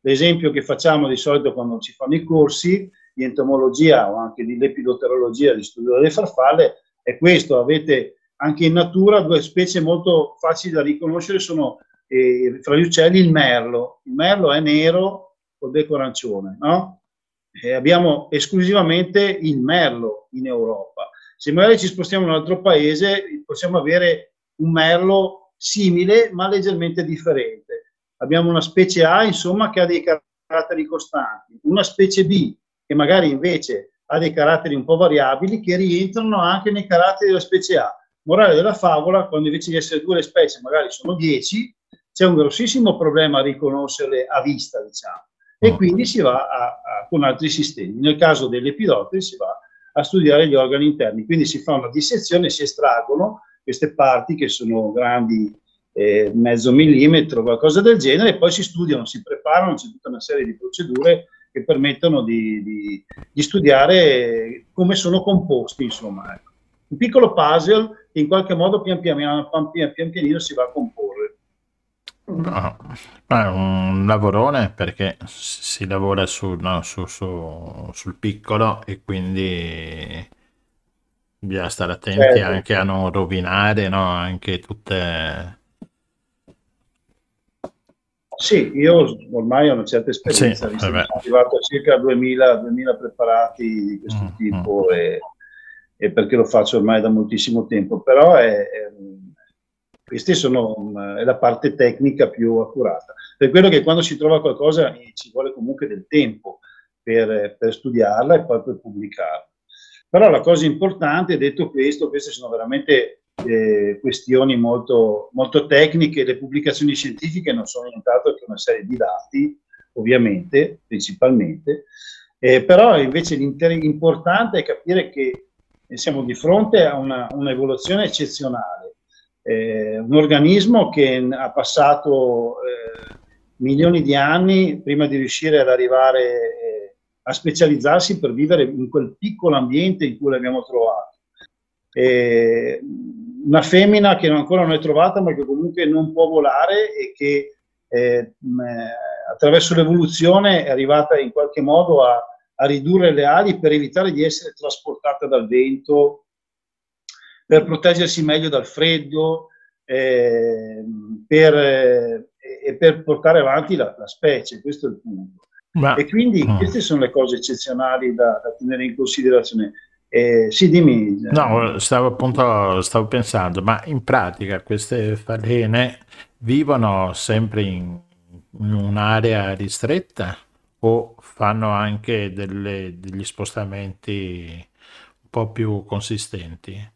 l'esempio che facciamo di solito quando ci fanno i corsi di entomologia o anche di lepidotterologia, di studio delle farfalle, è questo, avete anche in natura due specie molto facili da riconoscere, sono eh, fra gli uccelli il merlo, il merlo è nero col becco arancione, no? E abbiamo esclusivamente il merlo in Europa. Se magari ci spostiamo in un altro paese possiamo avere un merlo simile ma leggermente differente. Abbiamo una specie A, insomma, che ha dei caratteri costanti, una specie B, che magari invece ha dei caratteri un po' variabili, che rientrano anche nei caratteri della specie A. Morale della favola, quando invece di essere due le specie magari sono dieci, c'è un grossissimo problema a riconoscerle a vista, diciamo, e quindi si va a, a, con altri sistemi. Nel caso delle epidotteri si va a studiare gli organi interni, quindi si fa una dissezione, si estraggono queste parti che sono grandi eh, mezzo millimetro, qualcosa del genere, e poi si studiano, si preparano, c'è tutta una serie di procedure che permettono di, di, di studiare come sono composti, insomma. Ecco. Un piccolo puzzle che in qualche modo pian piano, pian, pian pianino si va a comporre. No, è un lavorone perché si lavora su, no, su, su, sul piccolo e quindi bisogna stare attenti certo. anche a non rovinare no, anche tutte sì, io ormai ho una certa esperienza, sì, sono arrivato a circa 2000, 2000 preparati di questo mm, tipo mm. E, e, perché lo faccio ormai da moltissimo tempo, però è, è, questa è la parte tecnica più accurata. Per quello che quando si trova qualcosa ci vuole comunque del tempo per, per studiarla e poi per pubblicarla. Però la cosa importante, detto questo, queste sono veramente eh, questioni molto, molto tecniche, le pubblicazioni scientifiche non sono nient'altro che una serie di dati, ovviamente, principalmente, eh, però invece l'importante è capire che siamo di fronte a una, un'evoluzione eccezionale, eh, un organismo che ha passato eh, milioni di anni prima di riuscire ad arrivare eh, a specializzarsi per vivere in quel piccolo ambiente in cui l'abbiamo trovato. Eh, una femmina che ancora non è trovata ma che comunque non può volare e che eh, attraverso l'evoluzione è arrivata in qualche modo a, a, ridurre le ali per evitare di essere trasportata dal vento, per proteggersi meglio dal freddo eh, per, eh, e per portare avanti la, la, specie, questo è il punto. Ma, e quindi queste sono le cose eccezionali da, da tenere in considerazione. Eh, sì, dimmi. No, stavo appunto stavo pensando, ma in pratica queste falene vivono sempre in, in un'area ristretta o fanno anche delle, degli spostamenti un po' più consistenti?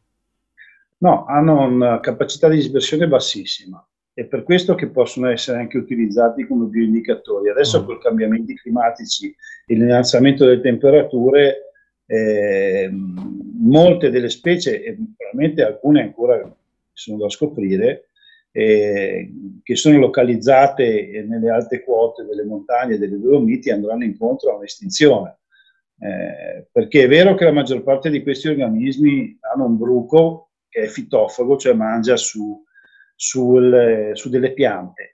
No, hanno una capacità di dispersione bassissima e per questo che possono essere anche utilizzati come bioindicatori. Adesso mm. con i cambiamenti climatici e l'innalzamento delle temperature eh, molte delle specie, e probabilmente alcune ancora sono da scoprire, eh, che sono localizzate nelle alte quote delle montagne e delle Dolomiti andranno incontro a un'estinzione. Eh, perché è vero che la maggior parte di questi organismi hanno un bruco che è fitofago, cioè mangia su, sul, su delle piante,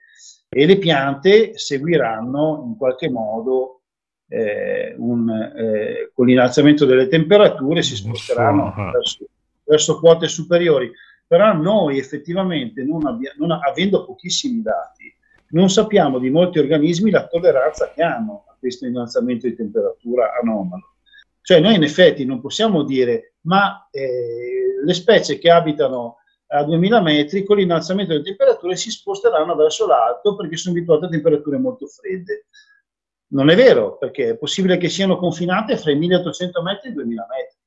e le piante seguiranno in qualche modo eh, un, eh, con l'innalzamento delle temperature si sposteranno verso, verso, quote superiori. Però noi effettivamente, non abbia, non, avendo pochissimi dati, non sappiamo di molti organismi la tolleranza che hanno a questo innalzamento di temperatura anomalo. Cioè noi in effetti non possiamo dire, ma eh, le specie che abitano a 2000 metri con l'innalzamento delle temperature si sposteranno verso l'alto perché sono abituate a temperature molto fredde. Non è vero, perché è possibile che siano confinate fra i 1800 metri e i 2000 metri,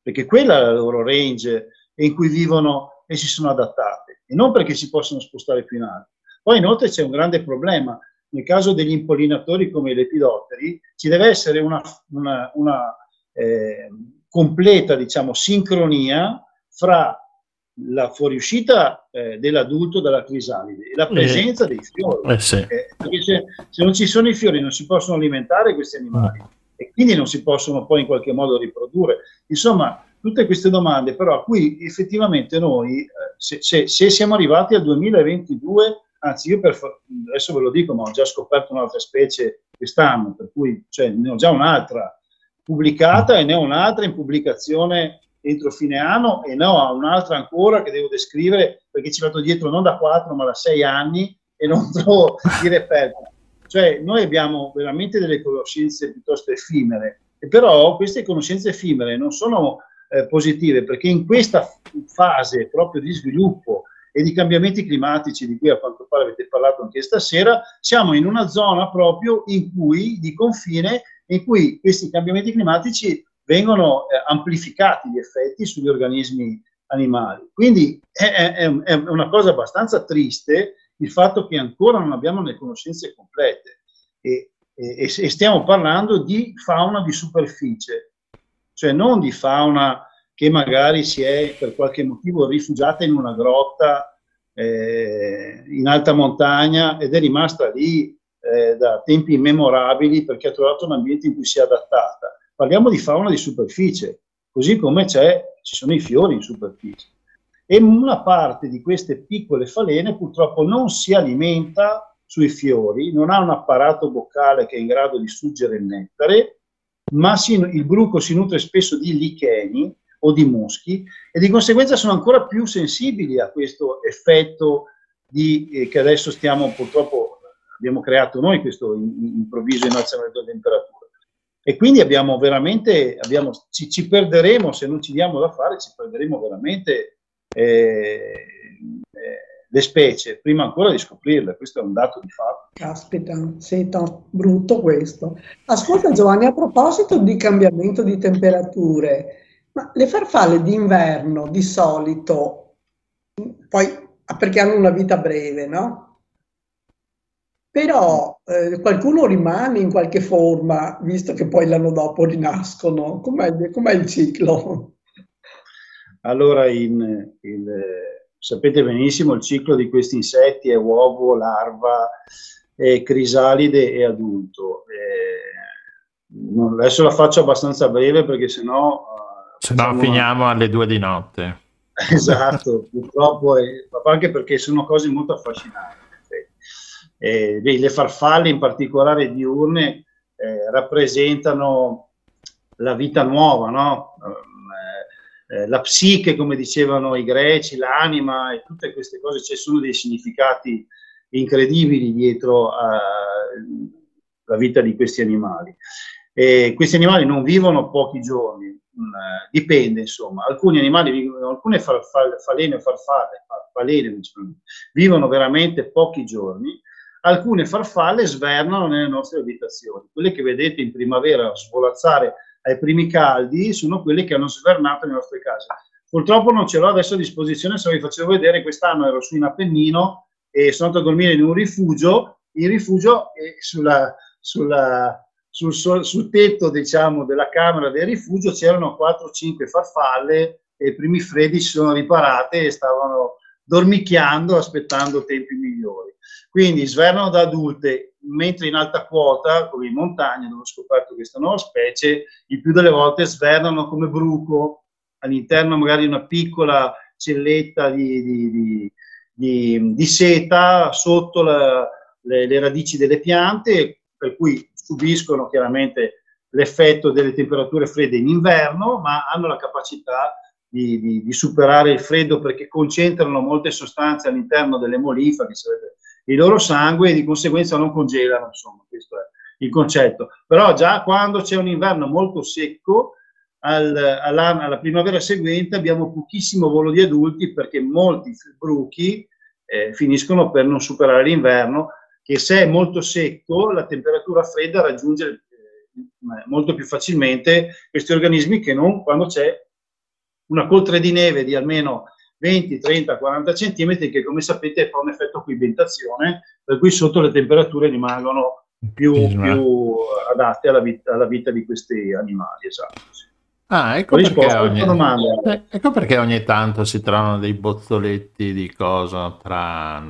perché quella è la loro range in cui vivono e si sono adattate, e non perché si possono spostare più in alto. Poi inoltre c'è un grande problema, nel caso degli impollinatori come i lepidotteri, ci deve essere una, una, una eh, completa diciamo, sincronia fra la fuoriuscita eh, dell'adulto dalla crisalide e la eh. presenza dei fiori. Eh sì. eh, perché se, se, non ci sono i fiori non si possono alimentare questi animali mm. e quindi non si possono poi in qualche modo riprodurre. Insomma, tutte queste domande, però a cui effettivamente noi, eh, se, se, se siamo arrivati al 2022, anzi io per, adesso ve lo dico, ma ho già scoperto un'altra specie quest'anno, per cui cioè, ne ho già un'altra pubblicata e ne ho un'altra in pubblicazione entro fine anno e ne ho un'altra ancora che devo descrivere perché ci vado dietro non da 4 ma da 6 anni e non trovo i reperti. Cioè noi abbiamo veramente delle conoscenze piuttosto effimere e però queste conoscenze effimere non sono eh, positive perché in questa fase proprio di sviluppo e di cambiamenti climatici di cui a quanto pare avete parlato anche stasera, siamo in una zona proprio in cui, di confine, in cui questi cambiamenti climatici vengono eh, amplificati gli effetti sugli organismi animali. Quindi è, è, è, una cosa abbastanza triste il fatto che ancora non abbiamo le conoscenze complete e, e, e stiamo parlando di fauna di superficie, cioè non di fauna che magari si è per qualche motivo rifugiata in una grotta eh, in alta montagna ed è rimasta lì eh, da tempi immemorabili perché ha trovato un ambiente in cui si è adattata. Parliamo di fauna di superficie, così come ci sono i fiori in superficie. E una parte di queste piccole falene purtroppo non si alimenta sui fiori, non ha un apparato boccale che è in grado di suggere il nettare, ma si, il bruco si nutre spesso di licheni, o di muschi e di conseguenza sono ancora più sensibili a questo effetto di, eh, che adesso stiamo purtroppo abbiamo creato noi questo improvviso innalzamento della temperatura e quindi abbiamo veramente abbiamo, ci, ci, perderemo se non ci diamo da fare ci perderemo veramente eh, eh, le specie prima ancora di scoprirle. Questo è un dato di fatto. Caspita sì, no, brutto questo. Ascolta Giovanni a proposito di cambiamento di temperature ma le farfalle d'inverno di solito, poi perché hanno una vita breve, no? Però eh, qualcuno rimane in qualche forma, visto che poi l'anno dopo rinascono. Com'è, com'è il ciclo? Allora, in, in, sapete benissimo, il ciclo di questi insetti è uovo, larva, eh, crisalide e adulto. Eh, adesso la faccio abbastanza breve perché sennò se no finiamo alle due di notte. Esatto, purtroppo, è, anche perché sono cose molto affascinanti. Eh, le farfalle, in particolare diurne, eh, rappresentano la vita nuova, no? Eh, eh, la psiche, come dicevano i greci, l'anima e tutte queste cose, ci sono dei significati incredibili dietro alla vita di questi animali. E questi animali non vivono pochi giorni, mh, dipende insomma, alcuni animali alcune farfalle, falene o farfalle, farfalene, vivono veramente pochi giorni, alcune farfalle svernano nelle nostre abitazioni, quelle che vedete in primavera svolazzare ai primi caldi sono quelle che hanno svernato nelle nostre case. Purtroppo non ce l'ho adesso a disposizione, se vi facevo vedere, quest'anno ero su in Appennino e sono andato a dormire in un rifugio, in rifugio sulla, sulla sul, sul tetto diciamo, della camera del rifugio c'erano 4-5 farfalle e i primi freddi si sono riparate e stavano dormicchiando aspettando tempi migliori. Quindi svernano da adulte, mentre in alta quota, come in montagna dove ho scoperto questa nuova specie, il più delle volte svernano come bruco. All'interno magari di una piccola celletta di, di, di, di, seta sotto la, le, le radici delle piante, per cui subiscono chiaramente l'effetto delle temperature fredde in inverno, ma hanno la capacità di, di, di, superare il freddo perché concentrano molte sostanze all'interno delle molifere, che sarebbe il loro sangue, e di conseguenza non congelano, insomma, questo è il concetto. Però già quando c'è un inverno molto secco, al, alla, alla, primavera seguente abbiamo pochissimo volo di adulti perché molti bruchi eh, finiscono per non superare l'inverno che se è molto secco la temperatura fredda raggiunge eh, molto più facilmente questi organismi che non quando c'è una coltre di neve di almeno 20, 30, 40 centimetri che come sapete fa un effetto coibentazione per cui sotto le temperature rimangono più, più adatte alla vita, alla vita, di questi animali. Esatto. Ah, ecco perché, ogni, eh, ecco perché, ogni, tanto si trovano dei bozzoletti di cosa tra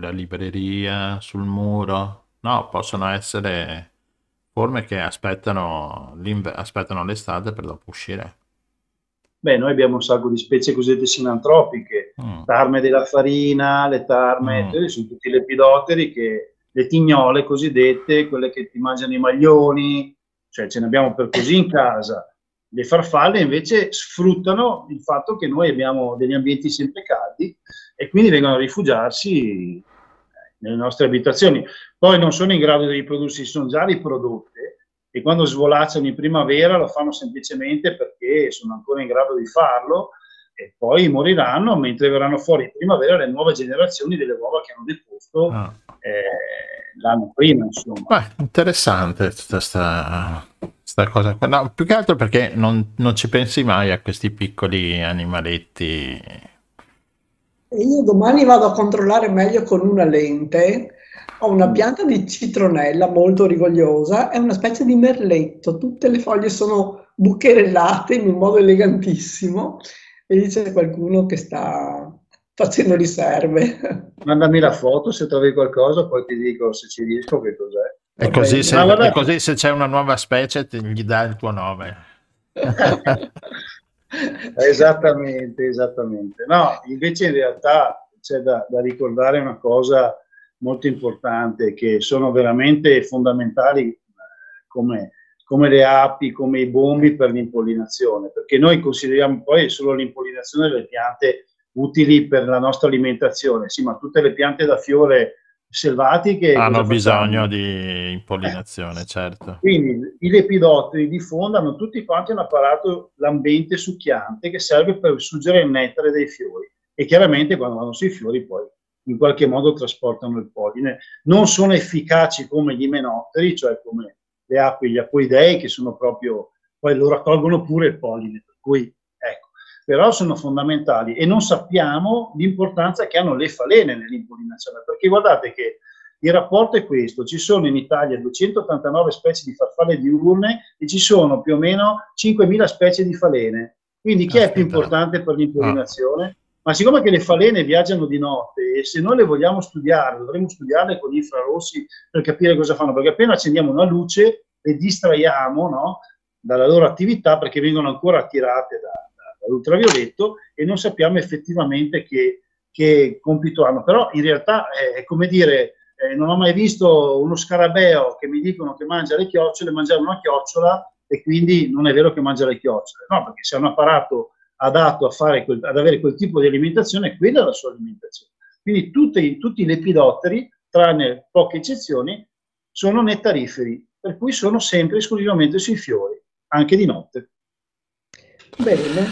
la libreria, sul muro. No, possono essere forme che aspettano, aspettano l'estate per dopo uscire. Beh, noi abbiamo un sacco di specie cosiddette sinantropiche, Mm. tarme della farina, le tarme, Mm. eh, sono tutti lepidoteri che le tignole cosiddette, quelle che ti mangiano i maglioni, cioè ce ne abbiamo per così in casa. Le farfalle invece sfruttano il fatto che noi abbiamo degli ambienti sempre caldi e quindi vengono a rifugiarsi eh, nelle nostre abitazioni. Poi non sono in grado di riprodursi, sono già riprodotte e quando svolacciano in primavera lo fanno semplicemente perché sono ancora in grado di farlo e poi moriranno mentre verranno fuori in primavera le nuove generazioni delle uova che hanno deposto Ah. eh, l'anno prima, insomma. Beh, interessante tutta sta, sta cosa. No, più che altro perché non, non ci pensi mai a questi piccoli animaletti. Io domani vado a controllare meglio con una lente. Ho una Mm. pianta di citronella molto rigogliosa, è una specie di merletto, tutte le foglie sono bucherellate in un modo elegantissimo e lì c'è qualcuno che sta facendo riserve. Mandami la foto se trovi qualcosa, poi ti dico se ci riesco che cos'è. E così, se, e così se c'è una nuova specie ti- gli dai il tuo nome. Esattamente, esattamente. No, invece in realtà c'è da, da ricordare una cosa molto importante, che sono veramente fondamentali eh, come, come le api, come i bombi per l'impollinazione, perché noi consideriamo poi solo l'impollinazione delle piante utili per la nostra alimentazione, sì, ma tutte le piante da fiore selvatiche Hanno bisogno di impollinazione, certo. Quindi i lepidotteri di fondo hanno tutti quanti un apparato lambente succhiante che serve per suggere il nettare dei fiori e chiaramente quando vanno sui fiori poi in qualche modo trasportano il polline. Non sono efficaci come gli imenotteri, cioè come le api, gli apoidei che sono proprio, poi lo raccolgono pure il polline, per cui ecco, però sono fondamentali e non sappiamo l'importanza che hanno le falene nell'impollinazione, perché guardate che il rapporto è questo, ci sono in Italia 289 specie di farfalle diurne e ci sono più o meno 5.000 specie di falene. Quindi chi è più Aspetta. importante per l'impollinazione? Ma siccome che le falene viaggiano di notte e se noi le vogliamo studiare, dovremmo studiarle con gli infrarossi per capire cosa fanno, perché appena accendiamo una luce le distraiamo no, dalla loro attività perché vengono ancora attirate da- da- dall'ultravioletto e non sappiamo effettivamente che, che compito hanno. Però in realtà è, è come dire, eh, non ho mai visto uno scarabeo che mi dicono che mangia le chiocciole, mangiare una chiocciola e quindi non è vero che mangia le chiocciole, no, perché se ha un apparato adatto a fare quel- ad avere quel tipo di alimentazione, quella è la sua alimentazione. Quindi tutti, tutti i lepidotteri, tranne poche eccezioni, sono nettariferi, per cui sono sempre esclusivamente sui fiori, anche di notte. Bene.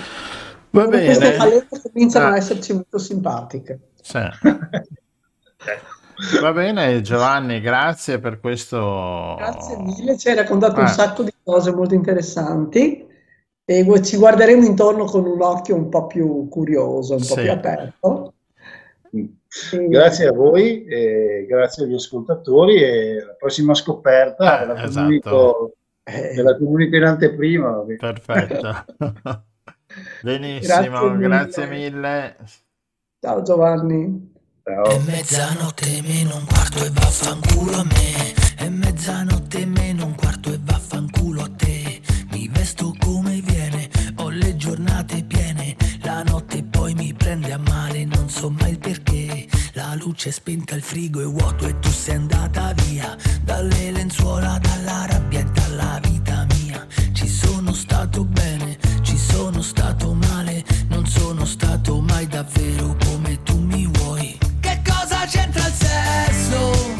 Va Allora, Queste bene. falene cominciano Ah. a esserci molto simpatiche. Sì. Va bene Giovanni, grazie per questo. Grazie mille, ci hai raccontato un Eh. sacco di cose molto interessanti e ci guarderemo intorno con un occhio un po' più curioso, un po' Sì. più aperto. E- Grazie a voi, e grazie agli ascoltatori e alla prossima scoperta Eh, la esatto. comunico, eh, la comunico in anteprima. Perfetto. Benissimo, Grazie grazie mille. mille. Ciao Giovanni. Ciao. È mezzanotte meno un quarto e vaffanculo a me. Prende a male, non so mai il perché. La luce è spenta, il frigo è vuoto e tu sei andata via. Dalle lenzuola, dalla rabbia e dalla vita mia. Ci sono stato bene, ci sono stato male. Non sono stato mai davvero come tu mi vuoi. Che cosa c'entra il sesso?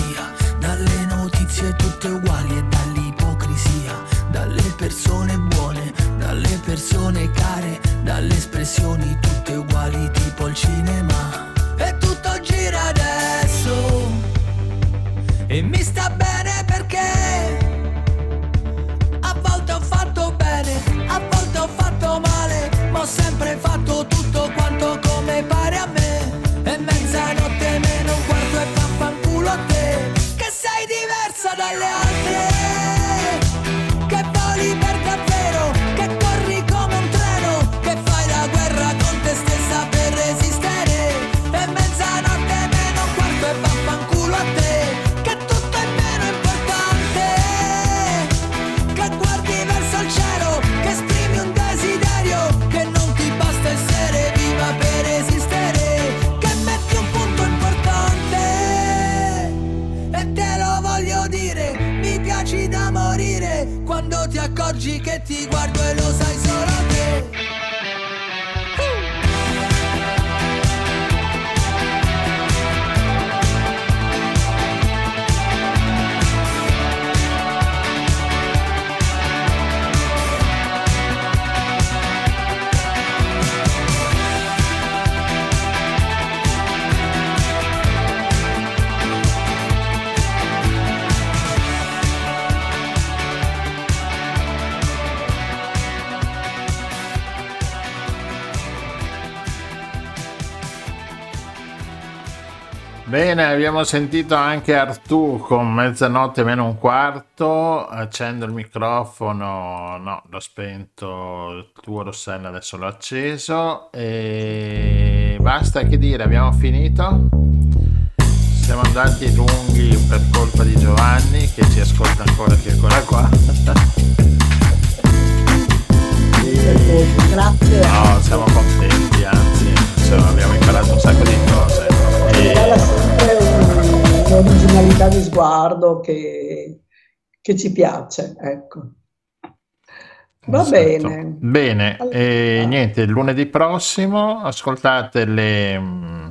persone tutte uguali e dall'ipocrisia, dalle persone buone, dalle persone care, dalle espressioni tutte uguali tipo il cinema. E tutto gira adesso e mi sta bene perché a volte ho fatto bene, a volte ho fatto male, ma ho sempre fatto tutto abbiamo sentito anche Artù con mezzanotte meno un quarto. Accendo il microfono, no, l'ho spento. Il tuo Rossella adesso l'ho acceso. E basta che dire, abbiamo finito. Siamo andati lunghi per colpa di Giovanni che ci ascolta ancora, che ancora qua. Grazie. No, siamo contenti, anzi, insomma, abbiamo imparato un sacco di cose. E... un'originalità di sguardo che, che ci piace, ecco. Va Esatto. bene. Bene, e niente, lunedì prossimo ascoltate le, mm,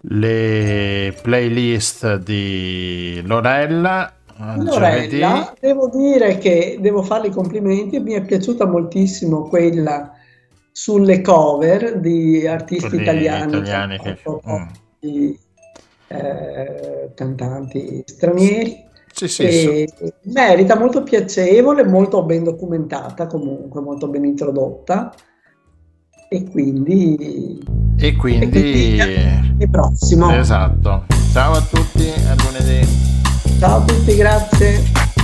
le playlist di Lorella. eh, giovedì. Lorella, devo dire che devo farle i complimenti, mi è piaciuta moltissimo quella sulle cover di artisti Quelli italiani, italiani che- proprio mm. di eh, cantanti stranieri. Sì, sì, e merita molto piacevole, molto ben documentata comunque, molto ben introdotta e quindi E quindi... il prossimo. Esatto. Ciao a tutti, a lunedì. Ciao a tutti, grazie.